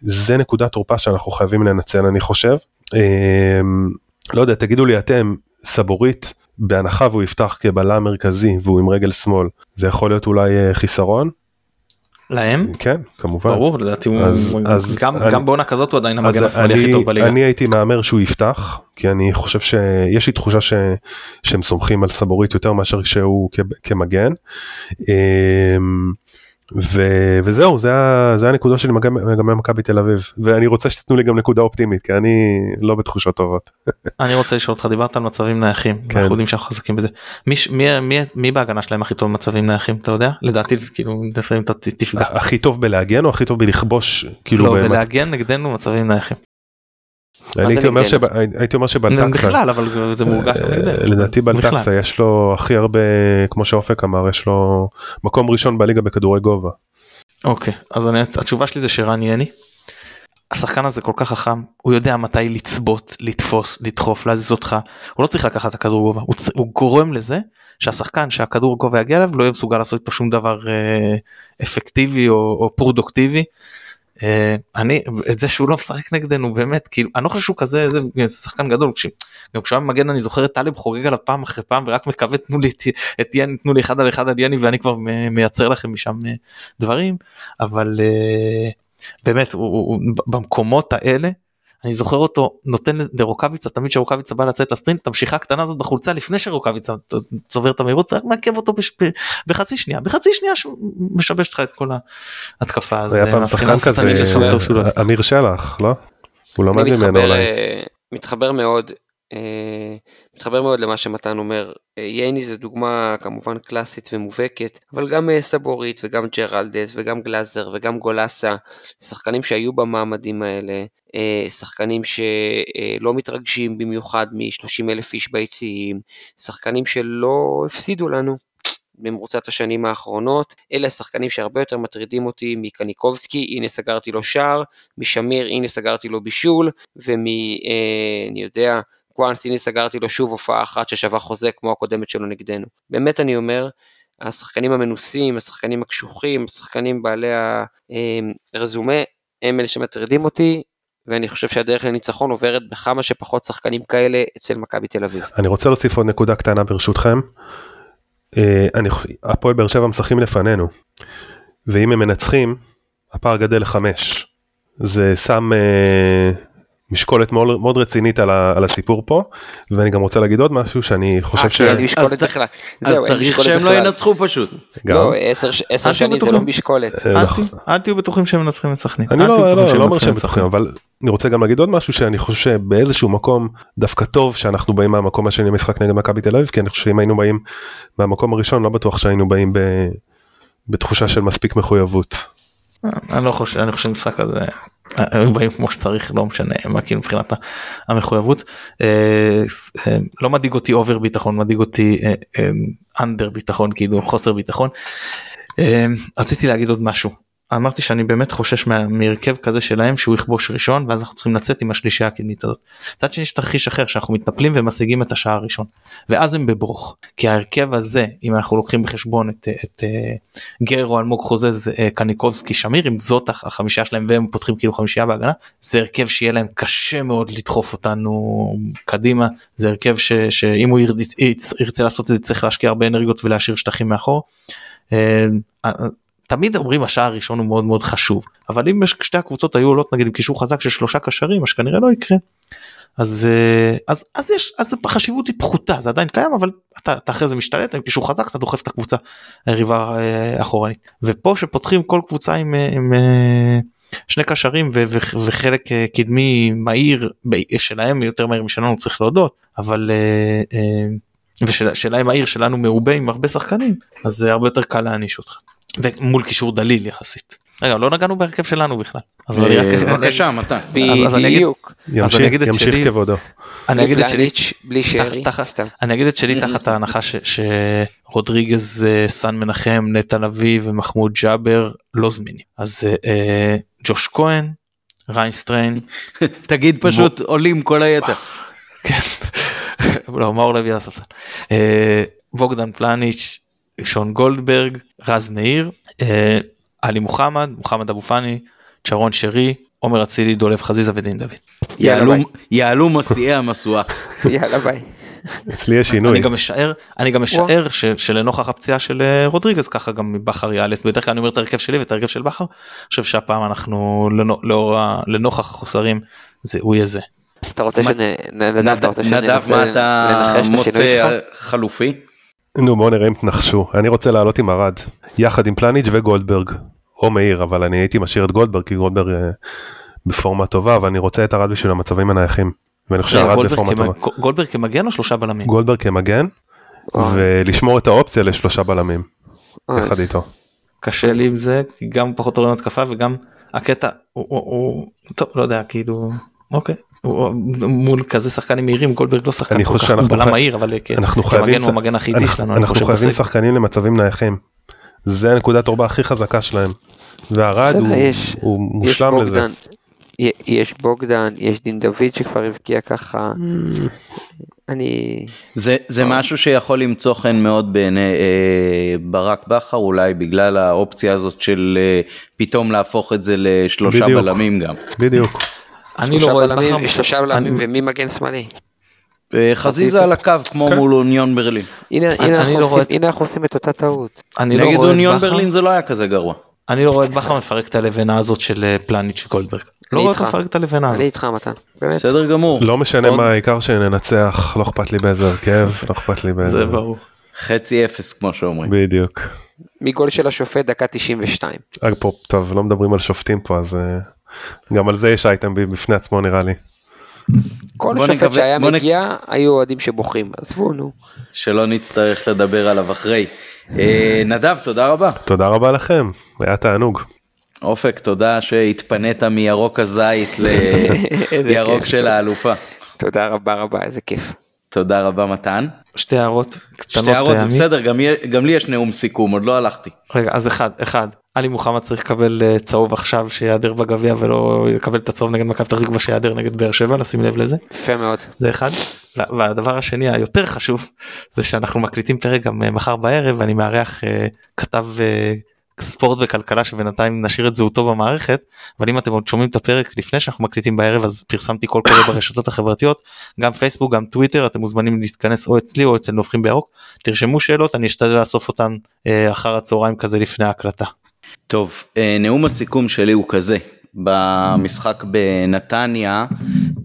זה נקודת תורפה שאנחנו חייבים לנצל אני חושב. אמ, לא יודע תגידו לי אתם סבורית בהנחה והוא יפתח כבלם מרכזי והוא עם רגל שמאל זה יכול להיות אולי אה, חיסרון. להם? כן כמובן. ברור לדעתי הוא אז, אז גם, אני, גם בעונה כזאת הוא עדיין המגן השמאלי הכי טוב בליגה. אני הייתי מהמר שהוא יפתח כי אני חושב שיש לי תחושה ש, שהם סומכים על סבורית יותר מאשר שהוא כמגן. ו, וזהו זה, זה הנקודה שלי לגבי מכבי תל אביב ואני רוצה שתתנו לי גם נקודה אופטימית כי אני לא בתחושות טובות. (laughs) אני רוצה לשאול אותך דיברת על מצבים נייחים כן. אנחנו יודעים שאנחנו חזקים בזה מי, מי, מי, מי בהגנה שלהם הכי טוב במצבים נייחים אתה יודע לדעתי כאילו תפגע. הכי טוב בלהגן או הכי טוב בלכבוש כאילו לא בלהגן נגדנו מצבים נייחים. אני הייתי אומר, שב, הייתי אומר שבלטקסה, בכלל אבל זה מורגש, אה, לדעתי בלטקסה יש לו הכי הרבה, כמו שאופק אמר, יש לו מקום ראשון בליגה בכדורי גובה. אוקיי, אז אני, התשובה שלי זה שרן יני. השחקן הזה כל כך חכם, הוא יודע מתי לצבות, לתפוס, לדחוף, להזיז אותך, הוא לא צריך לקחת את הכדור גובה, הוא, הוא גורם לזה שהשחקן שהכדור גובה יגיע אליו לא יהיה מסוגל לעשות איתו שום דבר אה, אפקטיבי או, או פרודוקטיבי. אה, אני את זה שהוא לא משחק נגדנו באמת כאילו אני לא חושב שהוא כזה איזה שחקן גדול גם כשהוא היה מגן אני זוכר את טלב חוגג עליו פעם אחרי פעם ורק מקווה תנו לי את יני תנו לי אחד על אחד על יני ואני כבר מייצר לכם משם אה, דברים אבל אה, באמת הוא, במקומות האלה אני זוכר אותו נותן לרוקאביצה תמיד שרוקאביצה בא לצאת לספרינט את המשיכה הקטנה הזאת בחולצה לפני שרוקאביצה צובר את המהירות רק מעכב אותו בש... בחצי שנייה בחצי שנייה משבש לך את כל ההתקפה הזה. היה פעם שחקן כזה לא אמיר שלח לא? הוא למד ממנו אולי. אה, מתחבר מאוד אה, מתחבר מאוד למה שמתן אומר. אה, ייני זה דוגמה כמובן קלאסית ומובהקת, אבל גם סבורית וגם ג'רלדס וגם גלאזר וגם גולסה, שחקנים שהיו במעמדים האלה, אה, שחקנים שלא מתרגשים במיוחד מ-30 אלף איש ביציעים, שחקנים שלא הפסידו לנו במרוצת השנים האחרונות, אלה השחקנים שהרבה יותר מטרידים אותי מקניקובסקי, הנה סגרתי לו שער, משמיר, הנה סגרתי לו בישול, ומ... אני יודע, קוואנס, הנה סגרתי לו שוב הופעה אחת ששווה חוזה כמו הקודמת שלו נגדנו. באמת אני אומר, השחקנים המנוסים, השחקנים הקשוחים, השחקנים בעלי הרזומה, הם אלה שמטרידים אותי, ואני חושב שהדרך לניצחון עוברת בכמה שפחות שחקנים כאלה אצל מכבי תל אביב. אני רוצה להוסיף עוד נקודה קטנה ברשותכם. אה, הפועל באר שבע משחקים לפנינו, ואם הם מנצחים, הפער גדל לחמש. זה שם אה, משקולת מאוד, מאוד רצינית על, ה, על הסיפור פה ואני גם רוצה להגיד עוד משהו שאני חושב ש... אז, אז צריך שהם לא ינצחו פשוט. גם. לא, עשר שנים זה לא משקולת. אה, נכון. אל תהיו בטוחים שהם מנצחים את סכנין. אני לא, לא, לא אומר שהם בטוחים אבל אני רוצה גם להגיד עוד משהו שאני חושב שבאיזשהו מקום דווקא טוב שאנחנו באים מהמקום השני משחק נגד מכבי תל אביב כי אני חושב שאם היינו באים מהמקום הראשון לא בטוח שהיינו באים ב... בתחושה של מספיק מחויבות. אני לא חושב, אני חושב שמשחק הזה היו באים כמו שצריך לא משנה מה כאילו מבחינת המחויבות אה, אה, לא מדאיג אותי אובר ביטחון מדאיג אותי אנדר ביטחון כאילו חוסר ביטחון. רציתי להגיד עוד משהו אמרתי שאני באמת חושש מהרכב כזה שלהם שהוא יכבוש ראשון ואז אנחנו צריכים לצאת עם השלישייה הקדמית הזאת. מצד שני יש תרחיש אחר שאנחנו מתנפלים ומשיגים את השער הראשון ואז הם בברוך כי ההרכב הזה אם אנחנו לוקחים בחשבון את, את, את גרו אלמוג חוזז קניקובסקי שמיר אם זאת החמישייה שלהם והם פותחים כאילו חמישייה בהגנה זה הרכב שיהיה להם קשה מאוד לדחוף אותנו קדימה זה הרכב ש, שאם הוא ירצה, לעשות את זה צריך להשקיע הרבה אנרגיות ולהשאיר שטחים מאחור. תמיד אומרים השער הראשון הוא מאוד מאוד חשוב אבל אם שתי הקבוצות היו עולות נגיד עם קישור חזק של שלושה קשרים מה שכנראה לא יקרה. אז אה, אז אז יש אז החשיבות היא פחותה זה עדיין קיים אבל אתה, אתה אחרי זה משתלט עם קישור חזק אתה דוחף את הקבוצה היריבה אה, אחורנית ופה שפותחים כל קבוצה עם, אה, עם שני קשרים ו- ו- וחלק קדמי מהיר שלהם יותר מהיר משלנו צריך להודות אבל ושלהם העיר שלנו מעובה עם הרבה שחקנים אז זה הרבה יותר קל להעניש אותך. ומול קישור דליל יחסית. רגע לא נגענו בהרכב שלנו בכלל. אז אני רק בבקשה מתן. בדיוק. ימשיך כבודו. אני אגיד את שלי בלי שרי. אני אגיד את שלי תחת ההנחה שרודריגז סן מנחם נטע לביא ומחמוד ג'אבר לא זמינים. אז אה, ג'וש כהן ריינסטריין. (laughs) תגיד פשוט עולים כל היתר. (laughs) כן. לא מאור לוי על הספסל. אה, בוגדן פלניץ' שון גולדברג, רז מאיר, אה, עלי מוחמד, מוחמד אבו פאני, צ'רון שרי, עומר אצילי, דולב חזיזה ודין דוד. יעלו מסיעי המשואה. (laughs) יאללה ביי. אצלי יש שינוי. אני גם משער, אני גם משער שלנוכח הפציעה של אה, רודריגז ככה גם בכר יאלס, בדרך כלל אני אומר את ההרכב שלי ואת ההרכב של בכר, אני חושב שהפעם אנחנו לנוכח החוסרים זה הוא יהיה זה. אתה רוצה שנדב, נדב מה אתה מוצא חלופי? נו בוא נראה אם תנחשו אני רוצה לעלות עם ארד יחד עם פלניץ' וגולדברג או מאיר אבל אני הייתי משאיר את גולדברג כי גולדברג אה, בפורמה טובה אבל אני רוצה את ארד בשביל המצבים הנייחים. ואני חושב ארד בפורמה טובה. גולדברג כמגן או שלושה בלמים? גולדברג כמגן ולשמור את האופציה לשלושה בלמים. יחד איתו. קשה לי עם זה כי גם פחות אורן התקפה וגם הקטע הוא טוב לא יודע כאילו אוקיי מול כזה שחקנים מהירים גולדברג לא שחקן כל כך בלם מהיר אבל כמגן הוא המגן הכי איטי שלנו אנחנו חייבים שחקנים למצבים נייחים. זה הנקודת אורבה הכי חזקה שלהם. והרד הוא מושלם לזה. יש בוגדן יש דין דוד שכבר הבקיע ככה. אני זה זה משהו שיכול למצוא חן מאוד בעיני אה, ברק בכר אולי בגלל האופציה הזאת של אה, פתאום להפוך את זה לשלושה בדיוק, בלמים גם. בדיוק. אני לא רואה את בכר. שלושה בלמים ומי מגן שמאלי? חזיזה על הקו כמו כן. מול אוניון ברלין. הנה אנחנו עושים את אותה טעות. לא נגד אוניון ברלין זה לא היה כזה גרוע. אני לא רואה את בכר מפרק את הלבנה הזאת של אה, פלניץ' וגולדברג. לא רואה אותו מפרק את הלבנה הזאת. אני איתך מתן. בסדר גמור. לא משנה מה העיקר שננצח לא אכפת לי באיזה הרכב לא אכפת לי באיזה. זה ברור. חצי אפס כמו שאומרים. בדיוק. מגול של השופט דקה 92. טוב לא מדברים על שופטים פה אז אה, גם על זה יש אייטם בפני עצמו נראה לי. כל שופט שהיה מגיע היו אוהדים שבוכים עזבו נו. שלא נצטרך לדבר עליו אחרי. אה, נדב תודה רבה. תודה רבה לכם היה תענוג. אופק תודה שהתפנית מירוק הזית לירוק (laughs) של האלופה. תודה רבה רבה איזה כיף. תודה רבה מתן. שתי הערות קטנות. שתי הערות בסדר גם, גם לי יש נאום סיכום עוד לא הלכתי. רגע אז אחד אחד עלי מוחמד צריך לקבל אה, צהוב עכשיו שיעדר בגביע ולא יקבל את הצהוב נגד מכבי פתח תקווה שיעדר נגד באר שבע לשים לב לזה. יפה מאוד. זה אחד. והדבר השני היותר חשוב זה שאנחנו מקליטים פרק גם אה, מחר בערב ואני מארח אה, כתב ספורט וכלכלה שבינתיים נשאיר את זהותו במערכת אבל אם אתם עוד שומעים את הפרק לפני שאנחנו מקליטים בערב אז פרסמתי קול קורא ברשתות החברתיות גם פייסבוק גם טוויטר אתם מוזמנים להתכנס או אצלי או אצל נובחים בירוק תרשמו שאלות אני אשתדל לאסוף אותן אחר הצהריים כזה לפני ההקלטה. טוב אה, נאום הסיכום שלי הוא כזה. במשחק בנתניה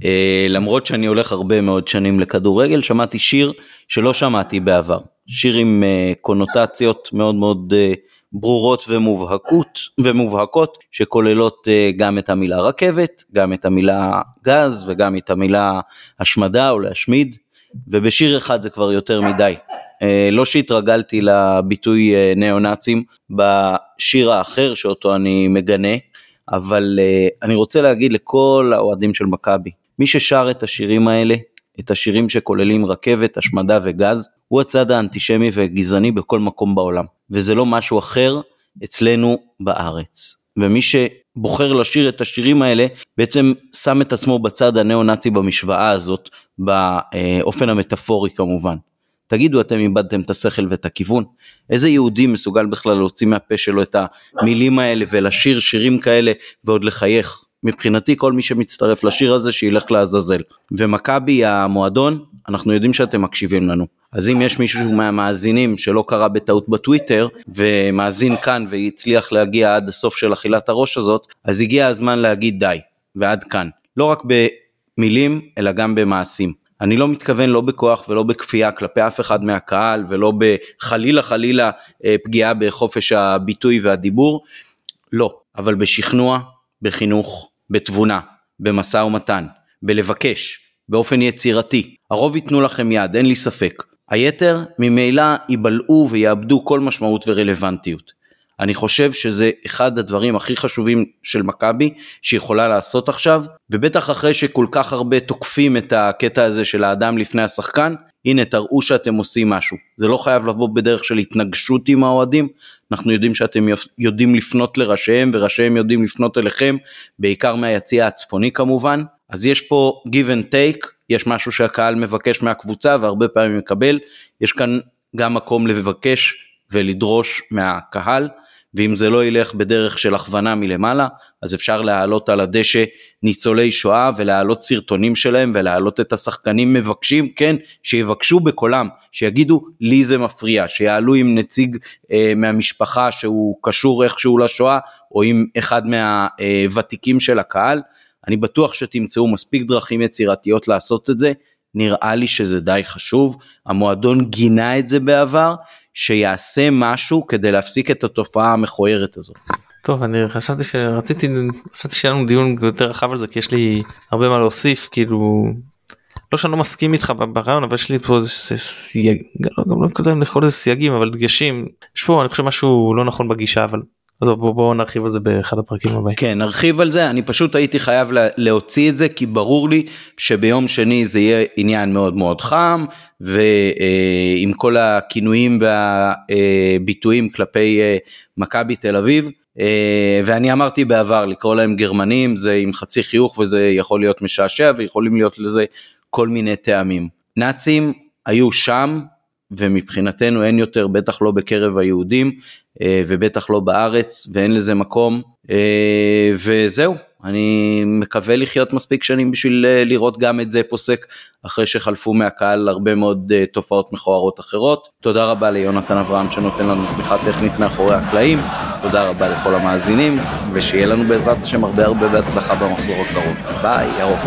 אה, למרות שאני הולך הרבה מאוד שנים לכדורגל שמעתי שיר שלא שמעתי בעבר. שיר עם קונוטציות מאוד מאוד ברורות ומובהקות, ומובהקות שכוללות אה, גם את המילה רכבת, גם את המילה גז וגם את המילה השמדה או להשמיד, ובשיר אחד זה כבר יותר מדי. אה, לא שהתרגלתי לביטוי אה, ניאו נאצים בשיר האחר שאותו אני מגנה, אבל uh, אני רוצה להגיד לכל האוהדים של מכבי, מי ששר את השירים האלה, את השירים שכוללים רכבת, השמדה וגז, הוא הצד האנטישמי והגזעני בכל מקום בעולם, וזה לא משהו אחר אצלנו בארץ. ומי שבוחר לשיר את השירים האלה בעצם שם את עצמו בצד הניאו-נאצי במשוואה הזאת, באופן המטאפורי כמובן. תגידו, אתם איבדתם את השכל ואת הכיוון? איזה יהודי מסוגל בכלל להוציא מהפה שלו את המילים האלה ולשיר שירים כאלה ועוד לחייך? מבחינתי כל מי שמצטרף לשיר הזה שילך לעזאזל. ומכבי המועדון, אנחנו יודעים שאתם מקשיבים לנו. אז אם יש מישהו מהמאזינים שלא קרא בטעות בטוויטר ומאזין כאן והצליח להגיע עד הסוף של אכילת הראש הזאת, אז הגיע הזמן להגיד די, ועד כאן. לא רק במילים, אלא גם במעשים. אני לא מתכוון לא בכוח ולא בכפייה כלפי אף אחד מהקהל ולא בחלילה חלילה אה, פגיעה בחופש הביטוי והדיבור, לא, אבל בשכנוע, בחינוך, בתבונה, במשא ומתן, בלבקש, באופן יצירתי. הרוב ייתנו לכם יד, אין לי ספק. היתר ממילא ייבלעו ויאבדו כל משמעות ורלוונטיות. אני חושב שזה אחד הדברים הכי חשובים של מכבי שיכולה לעשות עכשיו, ובטח אחרי שכל כך הרבה תוקפים את הקטע הזה של האדם לפני השחקן, הנה תראו שאתם עושים משהו. זה לא חייב לבוא בדרך של התנגשות עם האוהדים, אנחנו יודעים שאתם יודעים לפנות לראשיהם וראשיהם יודעים לפנות אליכם, בעיקר מהיציע הצפוני כמובן. אז יש פה give and take, יש משהו שהקהל מבקש מהקבוצה והרבה פעמים מקבל, יש כאן גם מקום לבקש ולדרוש מהקהל. ואם זה לא ילך בדרך של הכוונה מלמעלה, אז אפשר להעלות על הדשא ניצולי שואה ולהעלות סרטונים שלהם ולהעלות את השחקנים מבקשים, כן, שיבקשו בקולם, שיגידו לי זה מפריע, שיעלו עם נציג אה, מהמשפחה שהוא קשור איכשהו לשואה, או עם אחד מהוותיקים של הקהל. אני בטוח שתמצאו מספיק דרכים יצירתיות לעשות את זה, נראה לי שזה די חשוב, המועדון גינה את זה בעבר, שיעשה משהו כדי להפסיק את התופעה המכוערת הזאת. טוב אני חשבתי שרציתי חשבתי שיהיה לנו דיון יותר רחב על זה כי יש לי הרבה מה להוסיף כאילו לא שאני לא מסכים איתך ברעיון אבל יש לי פה איזה סייג גם לא יודע אם לקרוא לזה סייגים אבל דגשים יש פה אני חושב משהו לא נכון בגישה אבל אז בואו בוא נרחיב על זה באחד הפרקים הבאים. כן נרחיב על זה אני פשוט הייתי חייב להוציא את זה כי ברור לי שביום שני זה יהיה עניין מאוד מאוד חם ועם כל הכינויים והביטויים כלפי אה, מכבי תל אביב. אה, ואני אמרתי בעבר לקרוא להם גרמנים זה עם חצי חיוך וזה יכול להיות משעשע ויכולים להיות לזה כל מיני טעמים. נאצים היו שם ומבחינתנו אין יותר, בטח לא בקרב היהודים אה, ובטח לא בארץ ואין לזה מקום אה, וזהו, אני מקווה לחיות מספיק שנים בשביל אה, לראות גם את זה פוסק אחרי שחלפו מהקהל הרבה מאוד תופעות מכוערות אחרות. תודה רבה ליונתן אברהם שנותן לנו תמיכה טכנית מאחורי הקלעים, תודה רבה לכל המאזינים ושיהיה לנו בעזרת השם הרבה הרבה בהצלחה במחזור הקרוב. ביי, ירוק.